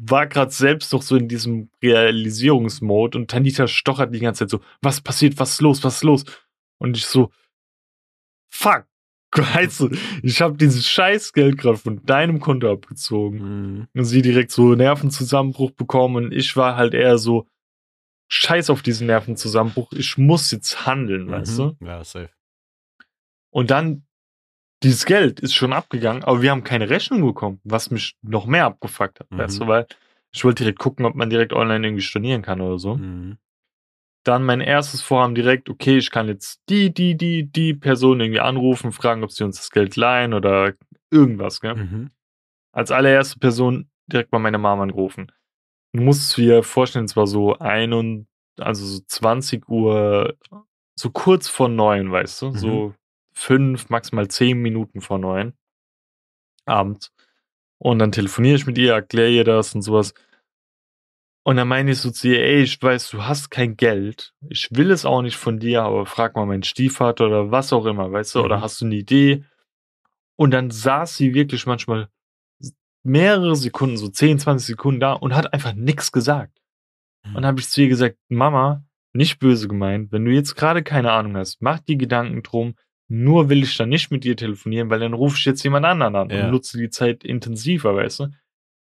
war gerade selbst noch so in diesem Realisierungsmode und Tanita stochert die ganze Zeit so, was passiert, was ist los, was ist los? Und ich so, fuck, weißt du, ich habe dieses Scheißgeld gerade von deinem Konto abgezogen
Mhm.
und sie direkt so Nervenzusammenbruch bekommen und ich war halt eher so scheiß auf diesen Nervenzusammenbruch, ich muss jetzt handeln, weißt du?
Mhm. Ja, safe.
Und dann dieses Geld ist schon abgegangen, aber wir haben keine Rechnung bekommen, was mich noch mehr abgefuckt hat,
Mhm.
weißt du, weil ich wollte direkt gucken, ob man direkt online irgendwie stornieren kann oder so.
Mhm.
Dann mein erstes Vorhaben direkt, okay, ich kann jetzt die, die, die, die Person irgendwie anrufen, fragen, ob sie uns das Geld leihen oder irgendwas, gell?
Mhm.
als allererste Person direkt bei meiner Mama angerufen. Du musst dir vorstellen, es war so ein und, also so 20 Uhr, so kurz vor neun, weißt du,
Mhm.
so fünf, maximal zehn Minuten vor neun abends. Und dann telefoniere ich mit ihr, erkläre ihr das und sowas. Und dann meine ich so zu ihr, ey, ich weiß, du hast kein Geld. Ich will es auch nicht von dir, aber frag mal meinen Stiefvater oder was auch immer, weißt du, oder
Mhm.
hast du eine Idee? Und dann saß sie wirklich manchmal mehrere Sekunden, so 10, 20 Sekunden da und hat einfach nichts gesagt. Und dann habe ich zu ihr gesagt, Mama, nicht böse gemeint, wenn du jetzt gerade keine Ahnung hast, mach dir Gedanken drum, nur will ich dann nicht mit dir telefonieren, weil dann rufe ich jetzt jemand anderen an
Ja.
und nutze die Zeit intensiver, weißt du?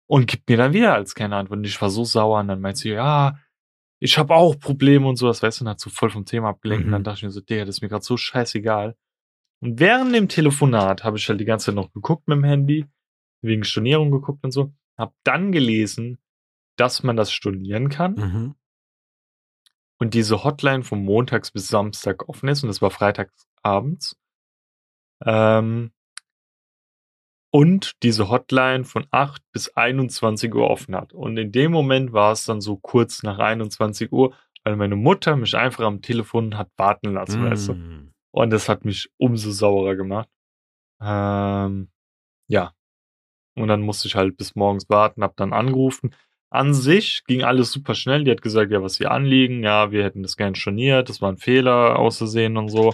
Und gibt mir dann wieder als keine Antwort. Und ich war so sauer und dann meint sie, ja, ich habe auch Probleme und sowas, weißt du, und hat so voll vom Thema abgelenkt. Und
Mhm.
dann dachte ich mir so, Digga, das ist mir gerade so scheißegal. Und während dem Telefonat habe ich halt die ganze Zeit noch geguckt mit dem Handy, wegen Stornierung geguckt und so, hab dann gelesen, dass man das stornieren kann
Mhm.
und diese Hotline von montags bis Samstag offen ist und das war freitags abends. Ähm, und diese Hotline von 8 bis 21 Uhr offen hat. Und in dem Moment war es dann so kurz nach 21 Uhr, weil meine Mutter mich einfach am Telefon hat warten lassen, weißt du.
Mhm.
Und das hat mich umso saurer gemacht. Ähm, ja. Und dann musste ich halt bis morgens warten, hab dann angerufen. An sich ging alles super schnell. Die hat gesagt, ja, was wir anliegen. Ja, wir hätten das gern storniert. Das war ein Fehler auszusehen und so.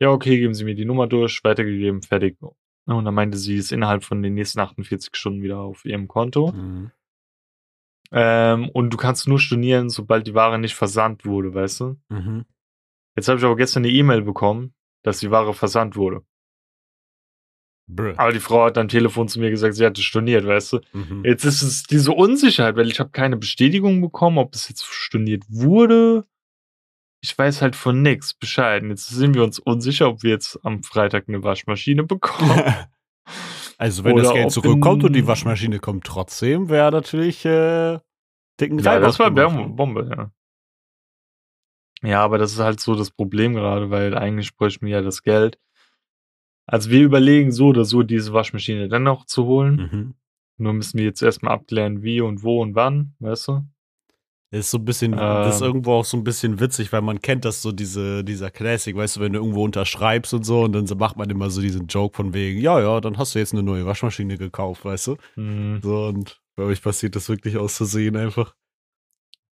Ja, okay, geben Sie mir die Nummer durch. Weitergegeben, fertig. Und dann meinte sie, ist innerhalb von den nächsten 48 Stunden wieder auf ihrem Konto.
Mhm.
Ähm, und du kannst nur stornieren, sobald die Ware nicht versandt wurde, weißt du?
Mhm.
Jetzt habe ich aber gestern eine E-Mail bekommen, dass die Ware versandt wurde.
Bruh.
Aber die Frau hat am Telefon zu mir gesagt, sie hatte storniert, weißt du?
Mhm.
Jetzt ist es diese Unsicherheit, weil ich habe keine Bestätigung bekommen, ob es jetzt storniert wurde. Ich weiß halt von nix Bescheid. Und Jetzt sind wir uns unsicher, ob wir jetzt am Freitag eine Waschmaschine bekommen.
Also, wenn
Oder
das Geld zurückkommt und die
in-
Waschmaschine kommt trotzdem, wäre natürlich äh, dicken
ja, das war
gemacht,
Bom- Bombe, ja. Ja, aber das ist halt so das Problem gerade, weil eigentlich bräuchten wir ja das Geld. Also wir überlegen so oder so, diese Waschmaschine dann noch zu holen.
Mhm.
Nur müssen wir jetzt erstmal abklären, wie und wo und wann, weißt du?
Das ist so ein bisschen, das ist
Ähm.
irgendwo auch so ein bisschen witzig, weil man kennt das so, diese, dieser Classic, weißt du, wenn du irgendwo unterschreibst und so und dann so macht man immer so diesen Joke von wegen, ja, ja, dann hast du jetzt eine neue Waschmaschine gekauft, weißt du?
Hm.
So und bei euch passiert das wirklich auszusehen einfach.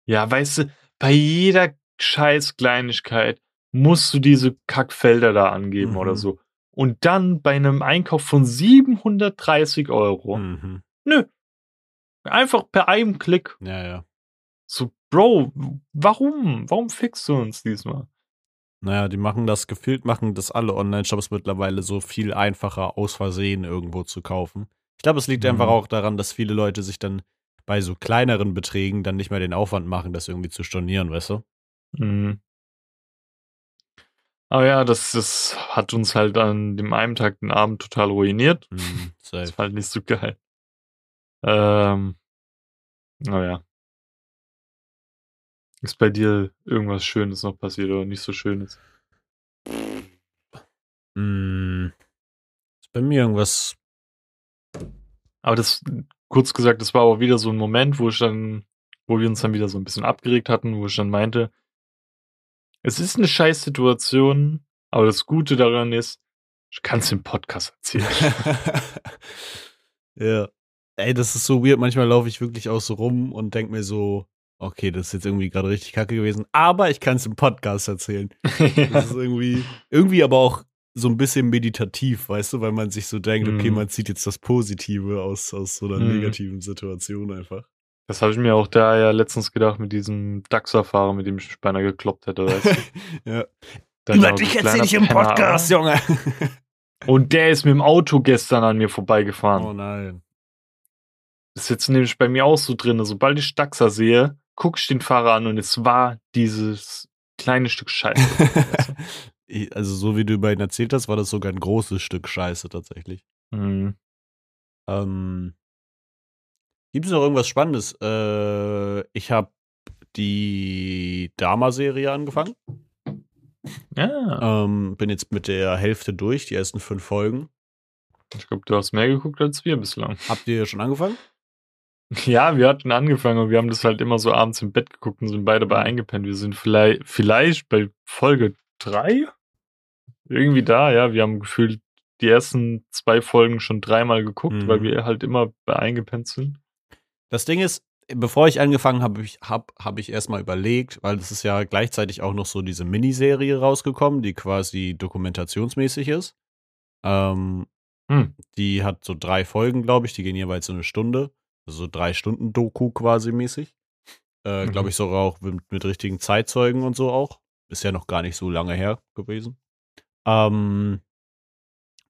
Ja, weißt du, bei jeder scheiß Kleinigkeit musst du diese Kackfelder da angeben
Mhm.
oder so. Und dann bei einem Einkauf von 730 Euro.
Mhm.
Nö. Einfach per einem Klick.
Ja, ja.
So, Bro, warum? Warum fixst du uns diesmal?
Naja, die machen das, gefühlt machen das alle Online-Shops mittlerweile so viel einfacher aus Versehen irgendwo zu kaufen. Ich glaube, es liegt
Mhm.
einfach auch daran, dass viele Leute sich dann bei so kleineren Beträgen dann nicht mehr den Aufwand machen, das irgendwie zu stornieren, weißt du?
Mhm. Aber ja, das, das hat uns halt an dem einen Tag den Abend total ruiniert.
Hm, safe.
Das war halt nicht so geil. Ähm, naja. Ist bei dir irgendwas Schönes noch passiert oder nicht so Schönes?
Hm, ist bei mir irgendwas.
Aber das, kurz gesagt, das war auch wieder so ein Moment, wo ich dann, wo wir uns dann wieder so ein bisschen abgeregt hatten, wo ich dann meinte, es ist eine scheiß Situation, aber das Gute daran ist, ich kann es im Podcast erzählen.
ja. Ey, das ist so weird. Manchmal laufe ich wirklich auch so rum und denke mir so, okay, das ist jetzt irgendwie gerade richtig kacke gewesen, aber ich kann es im Podcast erzählen. Das ist irgendwie, irgendwie aber auch so ein bisschen meditativ, weißt du, weil man sich so denkt, okay,
Mhm.
man zieht jetzt das Positive aus, aus so einer
Mhm.
negativen Situation einfach.
Das habe ich mir auch da ja letztens gedacht mit diesem DAX-Fahrer, mit dem ich beinahe gekloppt hätte, weißt du?
ja.
Der
Über dich
so
erzähl
kleiner
ich im
Penner
Podcast. Junge.
Und der ist mit dem Auto gestern an mir vorbeigefahren.
oh nein.
Das ist jetzt nämlich bei mir auch so drin. Sobald ich Daxa sehe, gucke ich den Fahrer an und es war dieses kleine Stück Scheiße.
also, so wie du über ihn erzählt hast, war das sogar ein großes Stück Scheiße tatsächlich.
Mhm.
Ähm, Gibt es noch irgendwas Spannendes? Äh, ich habe die Dama-Serie angefangen.
Ja,
Ähm, bin jetzt mit der Hälfte durch, die ersten fünf Folgen.
ich glaube, du hast mehr geguckt als wir bislang.
Habt ihr schon angefangen?
Ja, wir hatten angefangen und wir haben das halt immer so abends im Bett geguckt und sind beide bei eingepennt. Wir sind vielleicht, vielleicht bei Folge drei irgendwie da, ja. Wir haben gefühlt die ersten zwei Folgen schon dreimal geguckt,
Mhm.
weil wir halt immer bei eingepennt sind.
Das Ding ist, bevor ich angefangen habe, ich, habe hab ich erstmal überlegt, weil es ist ja gleichzeitig auch noch so diese Miniserie rausgekommen, die quasi dokumentationsmäßig ist. Ähm,
Hm.
Die hat so drei Folgen, glaube ich, die gehen jeweils so eine Stunde. So drei Stunden Doku quasi mäßig. Äh,
Mhm.
glaube ich sogar auch mit, mit richtigen Zeitzeugen und so auch. Ist ja noch gar nicht so lange her gewesen. Ähm,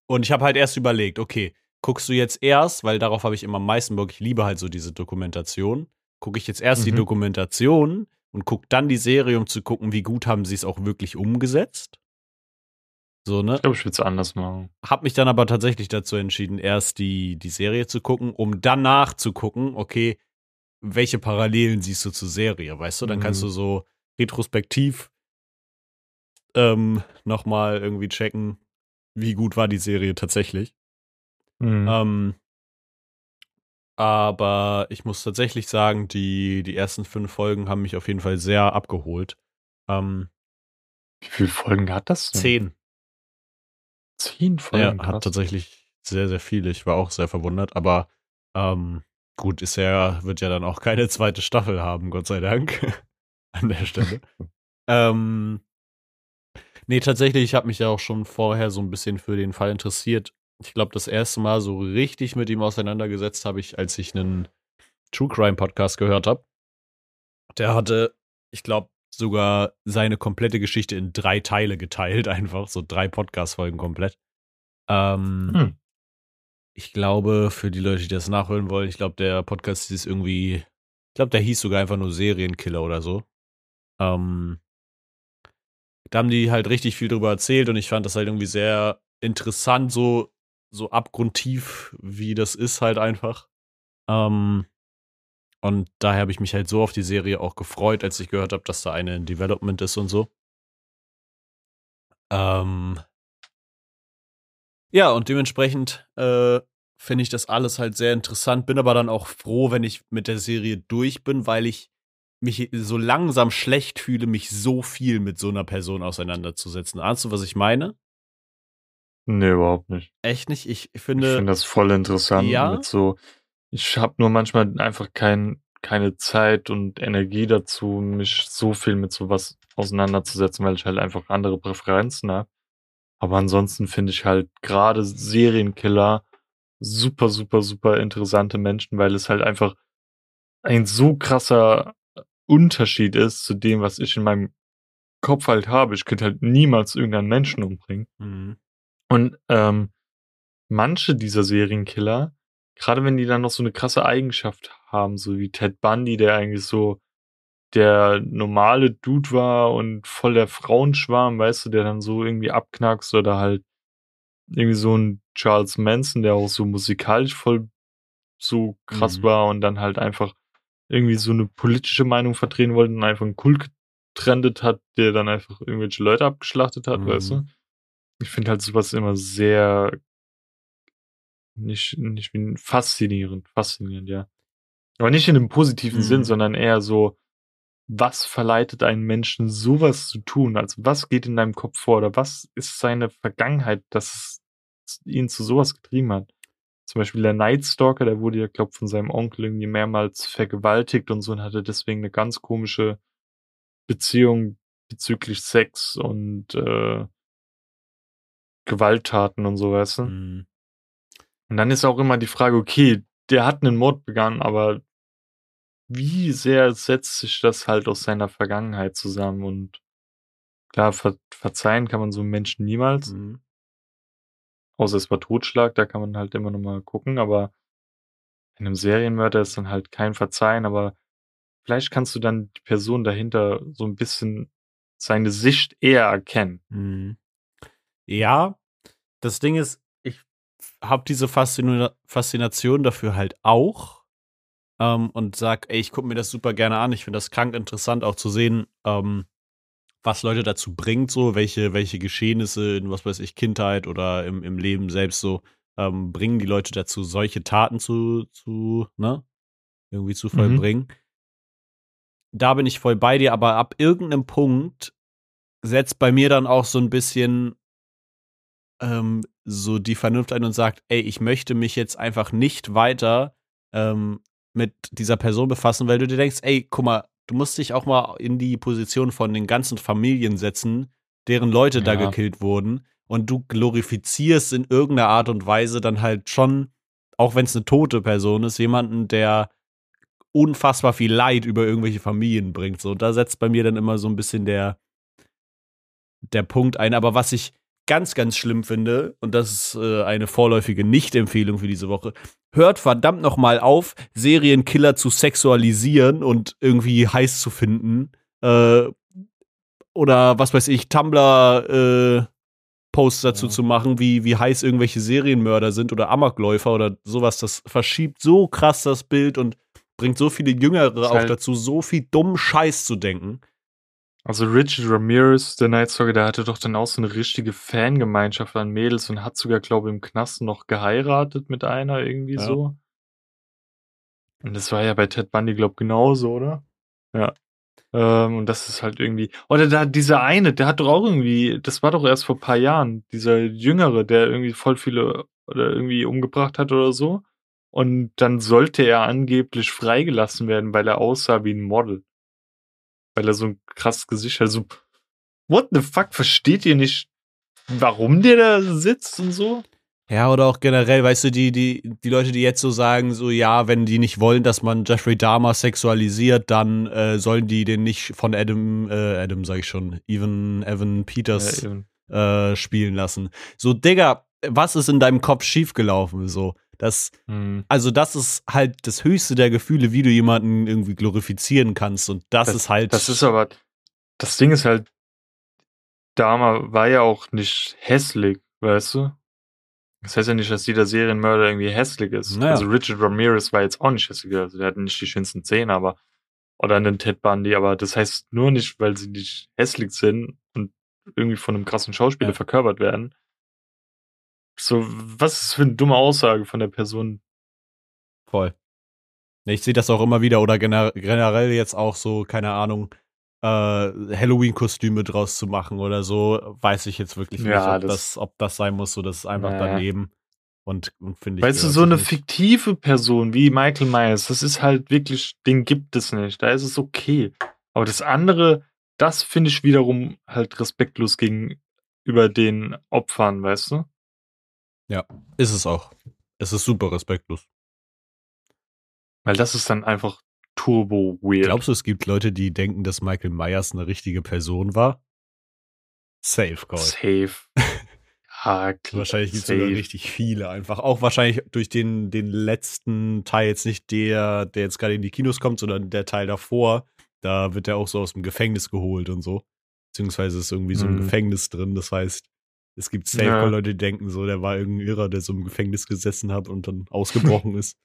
und ich habe halt erst überlegt, okay, guckst du jetzt erst, weil darauf habe ich immer am meisten Bock, ich liebe halt so diese Dokumentation, gucke ich jetzt erst die
Mhm.
Dokumentation und gucke dann die Serie, um zu gucken, wie gut haben sie es auch wirklich umgesetzt. So, ne?
Ich glaube, ich würde es anders machen.
Hab mich dann aber tatsächlich dazu entschieden, erst die, die Serie zu gucken, um danach zu gucken, okay, welche Parallelen siehst du zur Serie, weißt du? Dann kannst
Mhm.
du so retrospektiv ähm, nochmal irgendwie checken, wie gut war die Serie tatsächlich.
Mhm.
Ähm, aber ich muss tatsächlich sagen, die, die ersten fünf Folgen haben mich auf jeden Fall sehr abgeholt. Ähm,
Wie viele Folgen hat das denn?
zehn.
Zehn
Ja,
Folgen.
hat
krass.
tatsächlich sehr, sehr viele. Ich war auch sehr verwundert, aber ähm, gut, ist ja, wird ja dann auch keine zweite Staffel haben, Gott sei Dank. An der Stelle. ähm, nee, tatsächlich, ich habe mich ja auch schon vorher so ein bisschen für den Fall interessiert. Ich glaube, das erste Mal so richtig mit ihm auseinandergesetzt habe ich, als ich einen True Crime Podcast gehört habe. Der hatte, ich glaube, sogar seine komplette Geschichte in drei Teile geteilt, einfach so drei Podcast-Folgen komplett. Ähm,
Hm.
Ich glaube, für die Leute, die das nachhören wollen, ich glaube, der Podcast ist irgendwie, ich glaube, der hieß sogar einfach nur Serienkiller oder so. Ähm, da haben die halt richtig viel drüber erzählt und ich fand das halt irgendwie sehr interessant, so, so abgrundtief, wie das ist halt einfach. Ähm, und daher habe ich mich halt so auf die Serie auch gefreut, als ich gehört habe, dass da eine in Development ist und so. Ähm, ja, und dementsprechend äh, finde ich das alles halt sehr interessant, bin aber dann auch froh, wenn ich mit der Serie durch bin, weil ich mich so langsam schlecht fühle, mich so viel mit so einer Person auseinanderzusetzen. Ahnst du, was ich meine?
Nee, überhaupt nicht.
Echt nicht? Ich
Ich
finde,
finde das voll interessant.
Ja?
Mit so, ich habe nur manchmal einfach kein, keine Zeit und Energie dazu, mich so viel mit sowas auseinanderzusetzen, weil ich halt einfach andere Präferenzen habe. Aber ansonsten finde ich halt gerade Serienkiller super, super, super interessante Menschen, weil es halt einfach ein so krasser Unterschied ist zu dem, was ich in meinem Kopf halt habe. Ich könnte halt niemals irgendeinen Menschen umbringen.
Mhm.
Und ähm, manche dieser Serienkiller, gerade wenn die dann noch so eine krasse Eigenschaft haben, so wie Ted Bundy, der eigentlich so der normale Dude war und voll der Frauenschwarm, weißt du, der dann so irgendwie abknackst oder halt irgendwie so ein Charles Manson, der auch so musikalisch voll so krass
Mhm.
war und dann halt einfach irgendwie so eine politische Meinung vertreten wollte und einfach einen Kult getrendet hat, der dann einfach irgendwelche Leute abgeschlachtet hat, weißt du?
Mhm.
Ich finde halt sowas immer sehr nicht, nicht wie faszinierend, faszinierend, ja. Aber nicht in einem positiven Sinn,
Mhm.
sondern eher so, was verleitet einen Menschen, sowas zu tun? Also was geht in deinem Kopf vor oder was ist seine Vergangenheit, dass es ihn zu sowas getrieben hat? Zum Beispiel der Night Stalker, der wurde ja, glaube von seinem Onkel irgendwie mehrmals vergewaltigt und so und hatte deswegen eine ganz komische Beziehung bezüglich Sex und äh, Gewalttaten und so, weißt du?
Mhm.
Und dann ist auch immer die Frage, okay, der hat einen Mord begangen, aber wie sehr setzt sich das halt aus seiner Vergangenheit zusammen? Und klar, ver verzeihen kann man so einem Menschen niemals,
Mhm.
außer es war Totschlag, da kann man halt immer noch mal gucken, aber in einem Serienmörder ist dann halt kein Verzeihen, aber vielleicht kannst du dann die Person dahinter so ein bisschen seine Sicht eher erkennen.
Mhm. Ja, das Ding ist, habe diese Faszina Faszination dafür halt auch ähm, und sag, ey, ich gucke mir das super gerne an. Ich finde das krank interessant, auch zu sehen, ähm, was Leute dazu bringt, so welche, welche Geschehnisse in was weiß ich, Kindheit oder im, im Leben selbst so ähm, bringen die Leute dazu, solche Taten zu, zu, ne, irgendwie zu
Mhm.
vollbringen. Da bin ich voll bei dir, aber ab irgendeinem Punkt setzt bei mir dann auch so ein bisschen ähm, so die Vernunft ein und sagt, ey, ich möchte mich jetzt einfach nicht weiter ähm, mit dieser Person befassen, weil du dir denkst, ey, guck mal, du musst dich auch mal in die Position von den ganzen Familien setzen, deren Leute da
Ja.
gekillt wurden und du glorifizierst in irgendeiner Art und Weise dann halt schon, auch wenn es eine tote Person ist, jemanden, der unfassbar viel Leid über irgendwelche Familien bringt. So, da setzt bei mir dann immer so ein bisschen der, der Punkt ein. Aber was ich ganz, ganz schlimm finde, und das ist äh, eine vorläufige Nicht-Empfehlung für diese Woche, hört verdammt noch mal auf, Serienkiller zu sexualisieren und irgendwie heiß zu finden. Äh, oder was weiß ich, Tumblr äh, Posts dazu
Ja.
zu machen, wie, wie heiß irgendwelche Serienmörder sind oder Amokläufer oder sowas. Das verschiebt so krass das Bild und bringt so viele Jüngere auch
halt-
dazu, so viel dummen Scheiß zu denken.
Also Richard Ramirez, der Night Stalker, der hatte doch dann auch so eine richtige Fangemeinschaft an Mädels und hat sogar, glaube ich, im Knast noch geheiratet mit einer irgendwie
Ja.
so. Und das war ja bei Ted Bundy, glaube ich, genauso, oder? Ja. Ähm, und das ist halt irgendwie. Oder da dieser eine, der hat doch auch irgendwie, das war doch erst vor ein paar Jahren, dieser Jüngere, der irgendwie voll viele oder irgendwie umgebracht hat oder so. Und dann sollte er angeblich freigelassen werden, weil er aussah wie ein Model. Weil er so ein krasses Gesicht hat. So, what the fuck? Versteht ihr nicht, warum der da sitzt und so?
Ja, oder auch generell, weißt du, die, die, die Leute, die jetzt so sagen, so, ja, wenn die nicht wollen, dass man Jeffrey Dahmer sexualisiert, dann äh, sollen die den nicht von Adam, äh, Adam sag ich schon, Evan, Evan Peters
Ja,
äh, spielen lassen. So, Digga, was ist in deinem Kopf schiefgelaufen? So, das,
Hm.
also das ist halt das höchste der Gefühle, wie du jemanden irgendwie glorifizieren kannst. Und das, ist halt.
Das ist aber, das Ding ist halt, Dahmer war ja auch nicht hässlich, weißt du? Das heißt ja nicht, dass jeder Serienmörder irgendwie hässlich ist.
Naja.
Also Richard Ramirez war jetzt auch nicht hässlich, also der hat nicht die schönsten Zähne, aber oder einen Ted Bundy, aber das heißt nur nicht, weil sie nicht hässlich sind und irgendwie von einem krassen Schauspieler
Ja.
verkörpert werden. So, was ist für eine dumme Aussage von der Person?
Voll. Ich sehe das auch immer wieder oder gener generell jetzt auch so, keine Ahnung, äh, Halloween-Kostüme draus zu machen oder so, weiß ich jetzt wirklich nicht,
Ja,
ob das,
das-
ob das sein muss. So, das ist einfach
Nee.
daneben. Und, und finde ich.
Weißt du, so eine
nicht.
fiktive Person wie Michael Myers, das ist halt wirklich, den gibt es nicht. Da ist es okay. Aber das andere, das finde ich wiederum halt respektlos gegenüber den Opfern, weißt du?
Ist es auch. Es ist super respektlos.
Weil das ist dann einfach turbo weird.
Glaubst du, es gibt Leute, die denken, dass Michael Myers eine richtige Person war? Safe, Call.
Safe. ja, klar,
Wahrscheinlich gibt es sogar richtig viele einfach. Auch wahrscheinlich durch den, den letzten Teil, jetzt nicht der, der jetzt gerade in die Kinos kommt, sondern der Teil davor. Da wird er auch so aus dem Gefängnis geholt und so. Beziehungsweise ist irgendwie so ein
Mhm.
Gefängnis drin. Das heißt, es gibt safe
Ja.
Leute, die denken so, der war irgendein Irrer, der so im Gefängnis gesessen hat und dann ausgebrochen ist.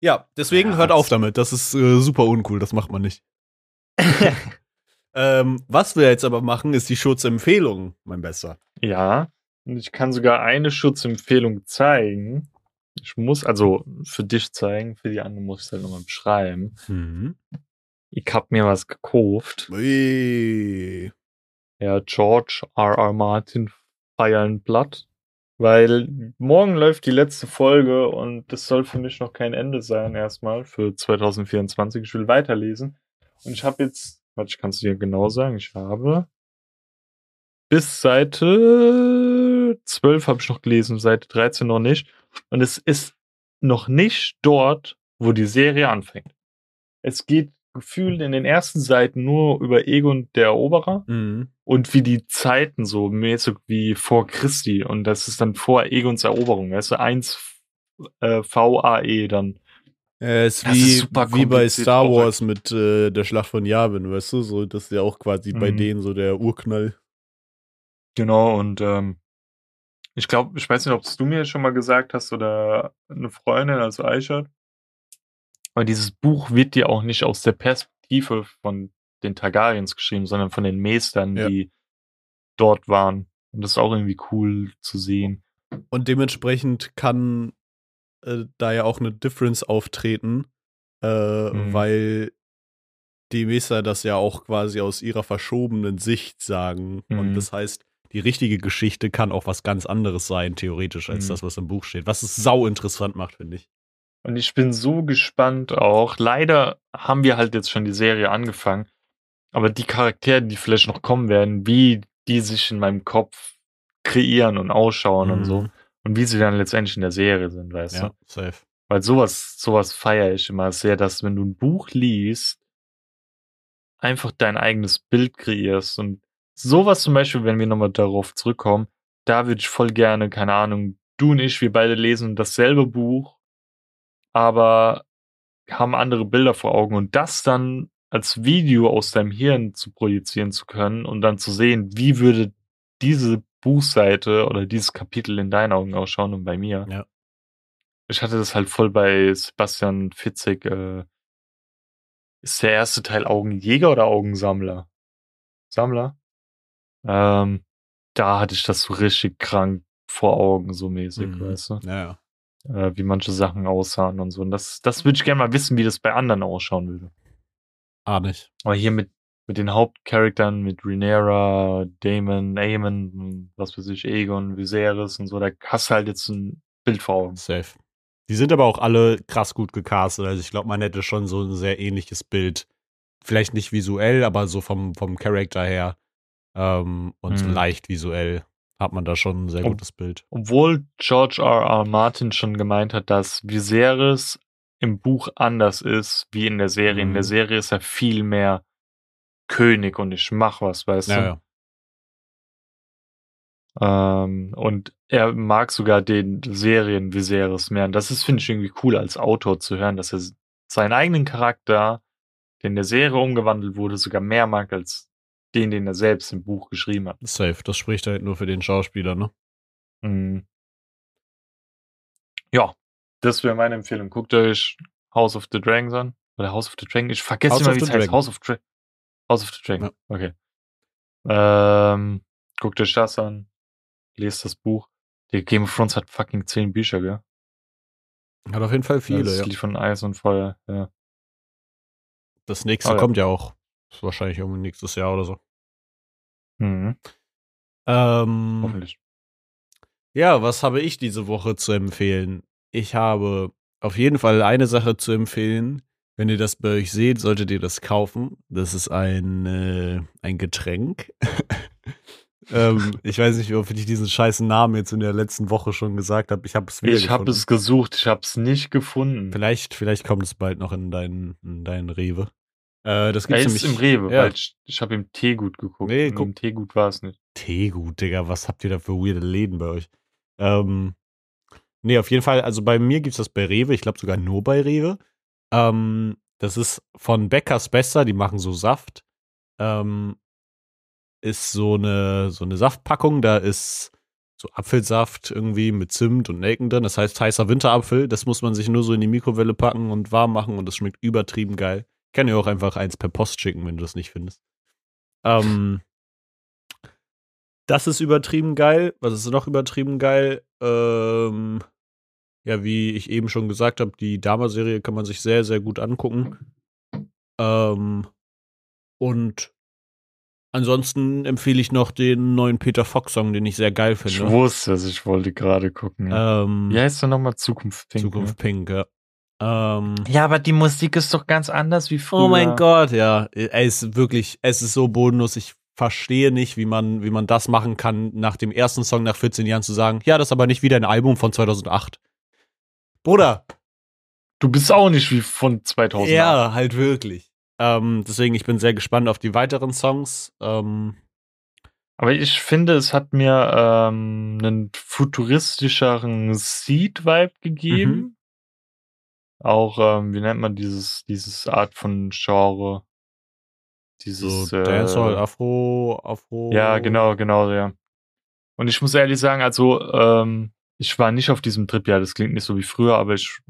Ja, deswegen
Ja,
hört auf damit. Das ist äh, super uncool. Das macht man nicht. Ähm, was wir jetzt aber machen, ist die Schutzempfehlung, mein Bester.
Ja, und ich kann sogar eine Schutzempfehlung zeigen. Ich muss, also für dich zeigen, für die anderen muss ich es halt nochmal beschreiben.
Mhm.
Ich hab mir was gekauft.
Ui.
Ja, George R. R. Martin feiern Blatt. Weil morgen läuft die letzte Folge und das soll für mich noch kein Ende sein, erstmal für 2024. Ich will weiterlesen. Und ich habe jetzt, warte, ich kann es dir genau sagen, ich habe bis Seite 12 habe ich noch gelesen, Seite 13 noch nicht. Und es ist noch nicht dort, wo die Serie anfängt. Es geht gefühlt in den ersten Seiten nur über Egon der Eroberer
Mhm.
und wie die Zeiten so mäßig wie vor Christi und das ist dann vor Egons Eroberung, weißt du, 1 äh, VAE dann.
Äh, ist
Das
wie,
ist
wie bei Star. Wars mit äh, der Schlacht von Yavin, weißt du? So, das ist ja auch quasi bei
Mhm.
denen so der Urknall.
Genau, und ähm, ich glaube, ich weiß nicht, ob es du mir schon mal gesagt hast oder eine Freundin, also Aisha. Aber dieses Buch wird dir auch nicht aus der Perspektive von den Targaryens geschrieben, sondern von den Meistern,
Ja.
die dort waren. Und das ist auch irgendwie cool zu sehen.
Und dementsprechend kann äh, da ja auch eine Difference auftreten, äh,
Mhm.
weil die Mesa das ja auch quasi aus ihrer verschobenen Sicht sagen. Und
Mhm.
das heißt, die richtige Geschichte kann auch was ganz anderes sein, theoretisch, als
Mhm.
das, was im Buch steht. Was es sau interessant macht, finde ich.
Und ich bin so gespannt auch. Leider haben wir halt jetzt schon die Serie angefangen. Aber die Charaktere, die vielleicht noch kommen werden, wie die sich in meinem Kopf kreieren und ausschauen und so.
Mhm.
Und wie sie dann letztendlich in der Serie sind, weißt
Ja,
du?
safe.
Weil sowas, sowas feiere ich immer sehr, dass wenn du ein Buch liest, einfach dein eigenes Bild kreierst. Und sowas zum Beispiel, wenn wir nochmal darauf zurückkommen, da würde ich voll gerne, keine Ahnung, du und ich, wir beide lesen dasselbe Buch, aber haben andere Bilder vor Augen und das dann als Video aus deinem Hirn zu projizieren zu können und dann zu sehen, wie würde diese Buchseite oder dieses Kapitel in deinen Augen ausschauen und bei mir.
Ja.
Ich hatte das halt voll bei Sebastian Fitzek. Äh, ist der erste Teil Augenjäger oder Augensammler? Sammler? Ähm, da hatte ich das so richtig krank vor Augen, so mäßig,
Mhm.
weißt du?
Ja, ja.
Äh, wie manche Sachen aussahen und so. Und das, das würde ich gerne mal wissen, wie das bei anderen ausschauen würde.
Ah, nicht.
Aber hier mit, mit den Hauptcharakteren, mit Rhaenyra, Damon, Aemon, was weiß ich, Aegon, Viserys und so, da hast du halt jetzt ein Bild vor Augen.
Safe. Die sind aber auch alle krass gut gecastet. Also ich glaube, man hätte schon so ein sehr ähnliches Bild. Vielleicht nicht visuell, aber so vom, vom Charakter her. Ähm, und so
Mhm.
leicht visuell hat man da schon ein sehr
Ob-
gutes Bild.
Obwohl George R. R. Martin schon gemeint hat, dass Viserys im Buch anders ist wie in der Serie. In
Mhm.
der Serie ist er viel mehr König und ich mach was, weißt
Ja,
du?
ja.
Ähm, und er mag sogar den Serien Viserys mehr. Und das ist, finde ich, irgendwie cool als Autor zu hören, dass er seinen eigenen Charakter, der in der Serie umgewandelt wurde, sogar mehr mag als den, den er selbst im Buch geschrieben hat.
Safe. Das spricht halt nur für den Schauspieler, ne?
Mhm. Ja, das wäre meine Empfehlung. Guckt euch House of the Dragons an. Oder House of the Dragon. Ich vergesse
House
immer, wie es heißt. House of, Dra House of the Dragon. Okay. Ähm, guckt euch das an. Lest das Buch. Der Game of Thrones hat fucking zehn Bücher, gell?
Hat auf jeden Fall viele,
das
ja.
Lied von Eis und Feuer, ja.
Das nächste
Oh, ja.
kommt ja auch. Wahrscheinlich irgendwie nächstes Jahr oder so.
Mhm.
Ähm,
Hoffentlich.
Ja, was habe ich diese Woche zu empfehlen? Ich habe auf jeden Fall eine Sache zu empfehlen. Wenn ihr das bei euch seht, solltet ihr das kaufen. Das ist ein, äh, ein Getränk. ähm, ich weiß nicht, ob ich diesen scheißen Namen jetzt in der letzten Woche schon gesagt habe. Ich habe es wieder
Ich habe es gesucht, ich habe es nicht gefunden.
Vielleicht, vielleicht kommt es bald noch in deinen, in deinen Rewe. Äh, das
Er
gibt's
ist
nämlich
im Rewe,
ja.
weil ich, ich habe im Teegut geguckt.
Nee, guck-
Im Teegut war es nicht.
Teegut, Digga, was habt ihr da für weirde Läden bei euch? Ähm, nee, auf jeden Fall, also bei mir gibt's das bei Rewe, ich glaube sogar nur bei Rewe. Ähm, das ist von Bäckers Besser, die machen so Saft. Ähm, ist so eine, so eine Saftpackung, da ist so Apfelsaft irgendwie mit Zimt und Nelken drin. Das heißt heißer Winterapfel. Das muss man sich nur so in die Mikrowelle packen und warm machen und das schmeckt übertrieben geil. Ich kann dir auch einfach eins per Post schicken, wenn du das nicht findest. Ähm, das ist übertrieben geil. Was ist noch übertrieben geil? Ähm, ja, wie ich eben schon gesagt habe, die Dama-Serie kann man sich sehr, sehr gut angucken. Ähm, und ansonsten empfehle ich noch den neuen Peter Fox-Song, den ich sehr geil
Ich
finde.
wusste es, ich wollte gerade gucken. Ja.
Ähm,
Wie heißt der nochmal? Zukunft Pink.
Zukunft Pink, ja. Ähm?
Ja, aber die Musik ist doch ganz anders wie früher.
Oh mein Gott, ja. Es ist wirklich, es ist so bodenlos. Ich verstehe nicht, wie man, wie man das machen kann, nach dem ersten Song nach 14 Jahren zu sagen, ja, das ist aber nicht wieder ein Album von 2008. Bruder,
Du bist auch nicht wie von 2000.
ja, halt wirklich. Ähm, deswegen, ich bin sehr gespannt auf die weiteren Songs. Ähm,
Aber ich finde, es hat mir ähm, einen futuristischeren Seed-Vibe gegeben.
Mhm.
Auch, ähm, wie nennt man dieses, dieses Art von Genre?
so
Dieses,
Dancehall,
äh,
Afro, Afro.
Ja, genau, genau, ja. Und ich muss ehrlich sagen, also, ähm, ich war nicht auf diesem Trip, ja, das klingt nicht so wie früher, aber ich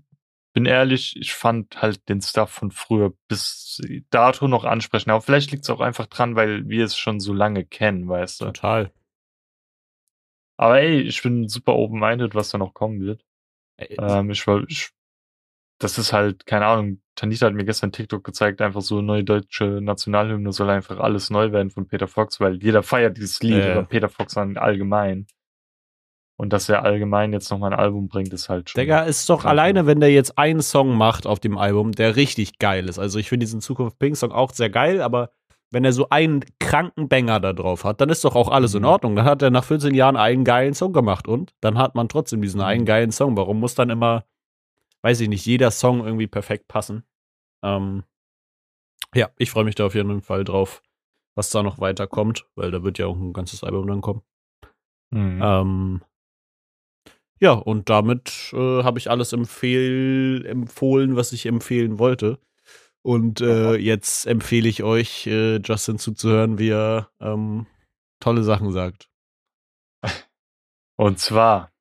bin ehrlich, ich fand halt den Stuff von früher bis dato noch ansprechend. Aber vielleicht liegt es auch einfach dran, weil wir es schon so lange kennen, weißt du.
Total.
Aber ey, ich bin super open-minded, was da noch kommen wird.
Ey,
Ähm, ich war, ich, das ist halt, keine Ahnung, Tanita hat mir gestern TikTok gezeigt, einfach so neue deutsche Nationalhymne soll einfach alles neu werden von Peter Fox, weil jeder feiert dieses Lied,
Ja.
oder Peter Fox an allgemein. Und dass er allgemein jetzt nochmal ein Album bringt, ist halt schon.
Digga, ist doch
Krank,
alleine,
ne?
wenn der jetzt einen Song macht auf dem Album, der richtig geil ist. Also ich finde diesen Zukunft Pink Song auch sehr geil, aber wenn er so einen kranken Banger da drauf hat, dann ist doch auch alles in
Mhm.
Ordnung. Dann hat er nach 14 Jahren einen geilen Song gemacht und dann hat man trotzdem diesen
Mhm.
einen geilen Song. Warum muss dann immer, weiß ich nicht, jeder Song irgendwie perfekt passen? Ähm, ja, ich freue mich da auf jeden Fall drauf, was da noch weiterkommt, weil da wird ja auch ein ganzes Album dann kommen.
Mhm.
Ähm, ja, und damit äh, habe ich alles empfehl empfohlen, was ich empfehlen wollte. Und äh, jetzt empfehle ich euch, äh, Justin zuzuhören, wie er ähm, tolle Sachen sagt.
Und zwar,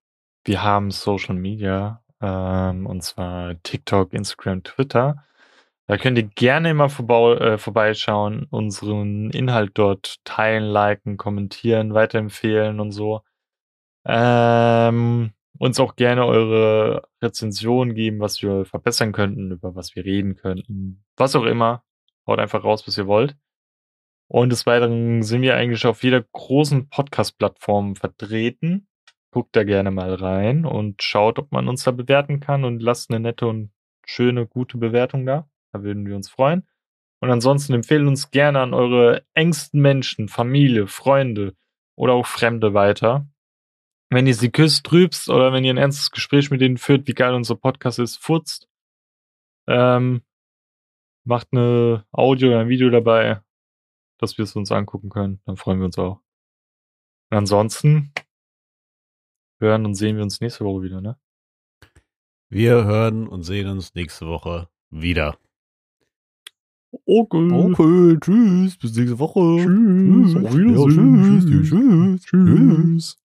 wir haben Social Media, ähm, und zwar TikTok, Instagram, Twitter. Da könnt ihr gerne immer vorbei, äh, vorbeischauen, unseren Inhalt dort teilen, liken, kommentieren, weiterempfehlen und so. Ähm, uns auch gerne eure Rezension geben, was wir verbessern könnten, über was wir reden könnten, was auch immer. Haut einfach raus, was ihr wollt. Und des Weiteren sind wir eigentlich auf jeder großen Podcast-Plattform vertreten. Guckt da gerne mal rein und schaut, ob man uns da bewerten kann und lasst eine nette und schöne, gute Bewertung da. Da würden wir uns freuen. Und ansonsten empfehlen uns gerne an eure engsten Menschen, Familie, Freunde oder auch Fremde weiter. Wenn ihr sie küsst, trübst oder wenn ihr ein ernstes Gespräch mit denen führt, wie geil unser Podcast ist, furzt. Ähm, macht eine Audio oder ein Video dabei, dass wir es uns angucken können. Dann freuen wir uns auch. Und ansonsten hören und sehen wir uns nächste Woche wieder, ne?
Wir hören und sehen uns nächste Woche wieder.
Okay.
Okay, tschüss, bis nächste Woche.
Tschüss.
Tschüss.
Auf Wiedersehen.
Ja, tschüss, tschüss, tschüss.
Tschüss.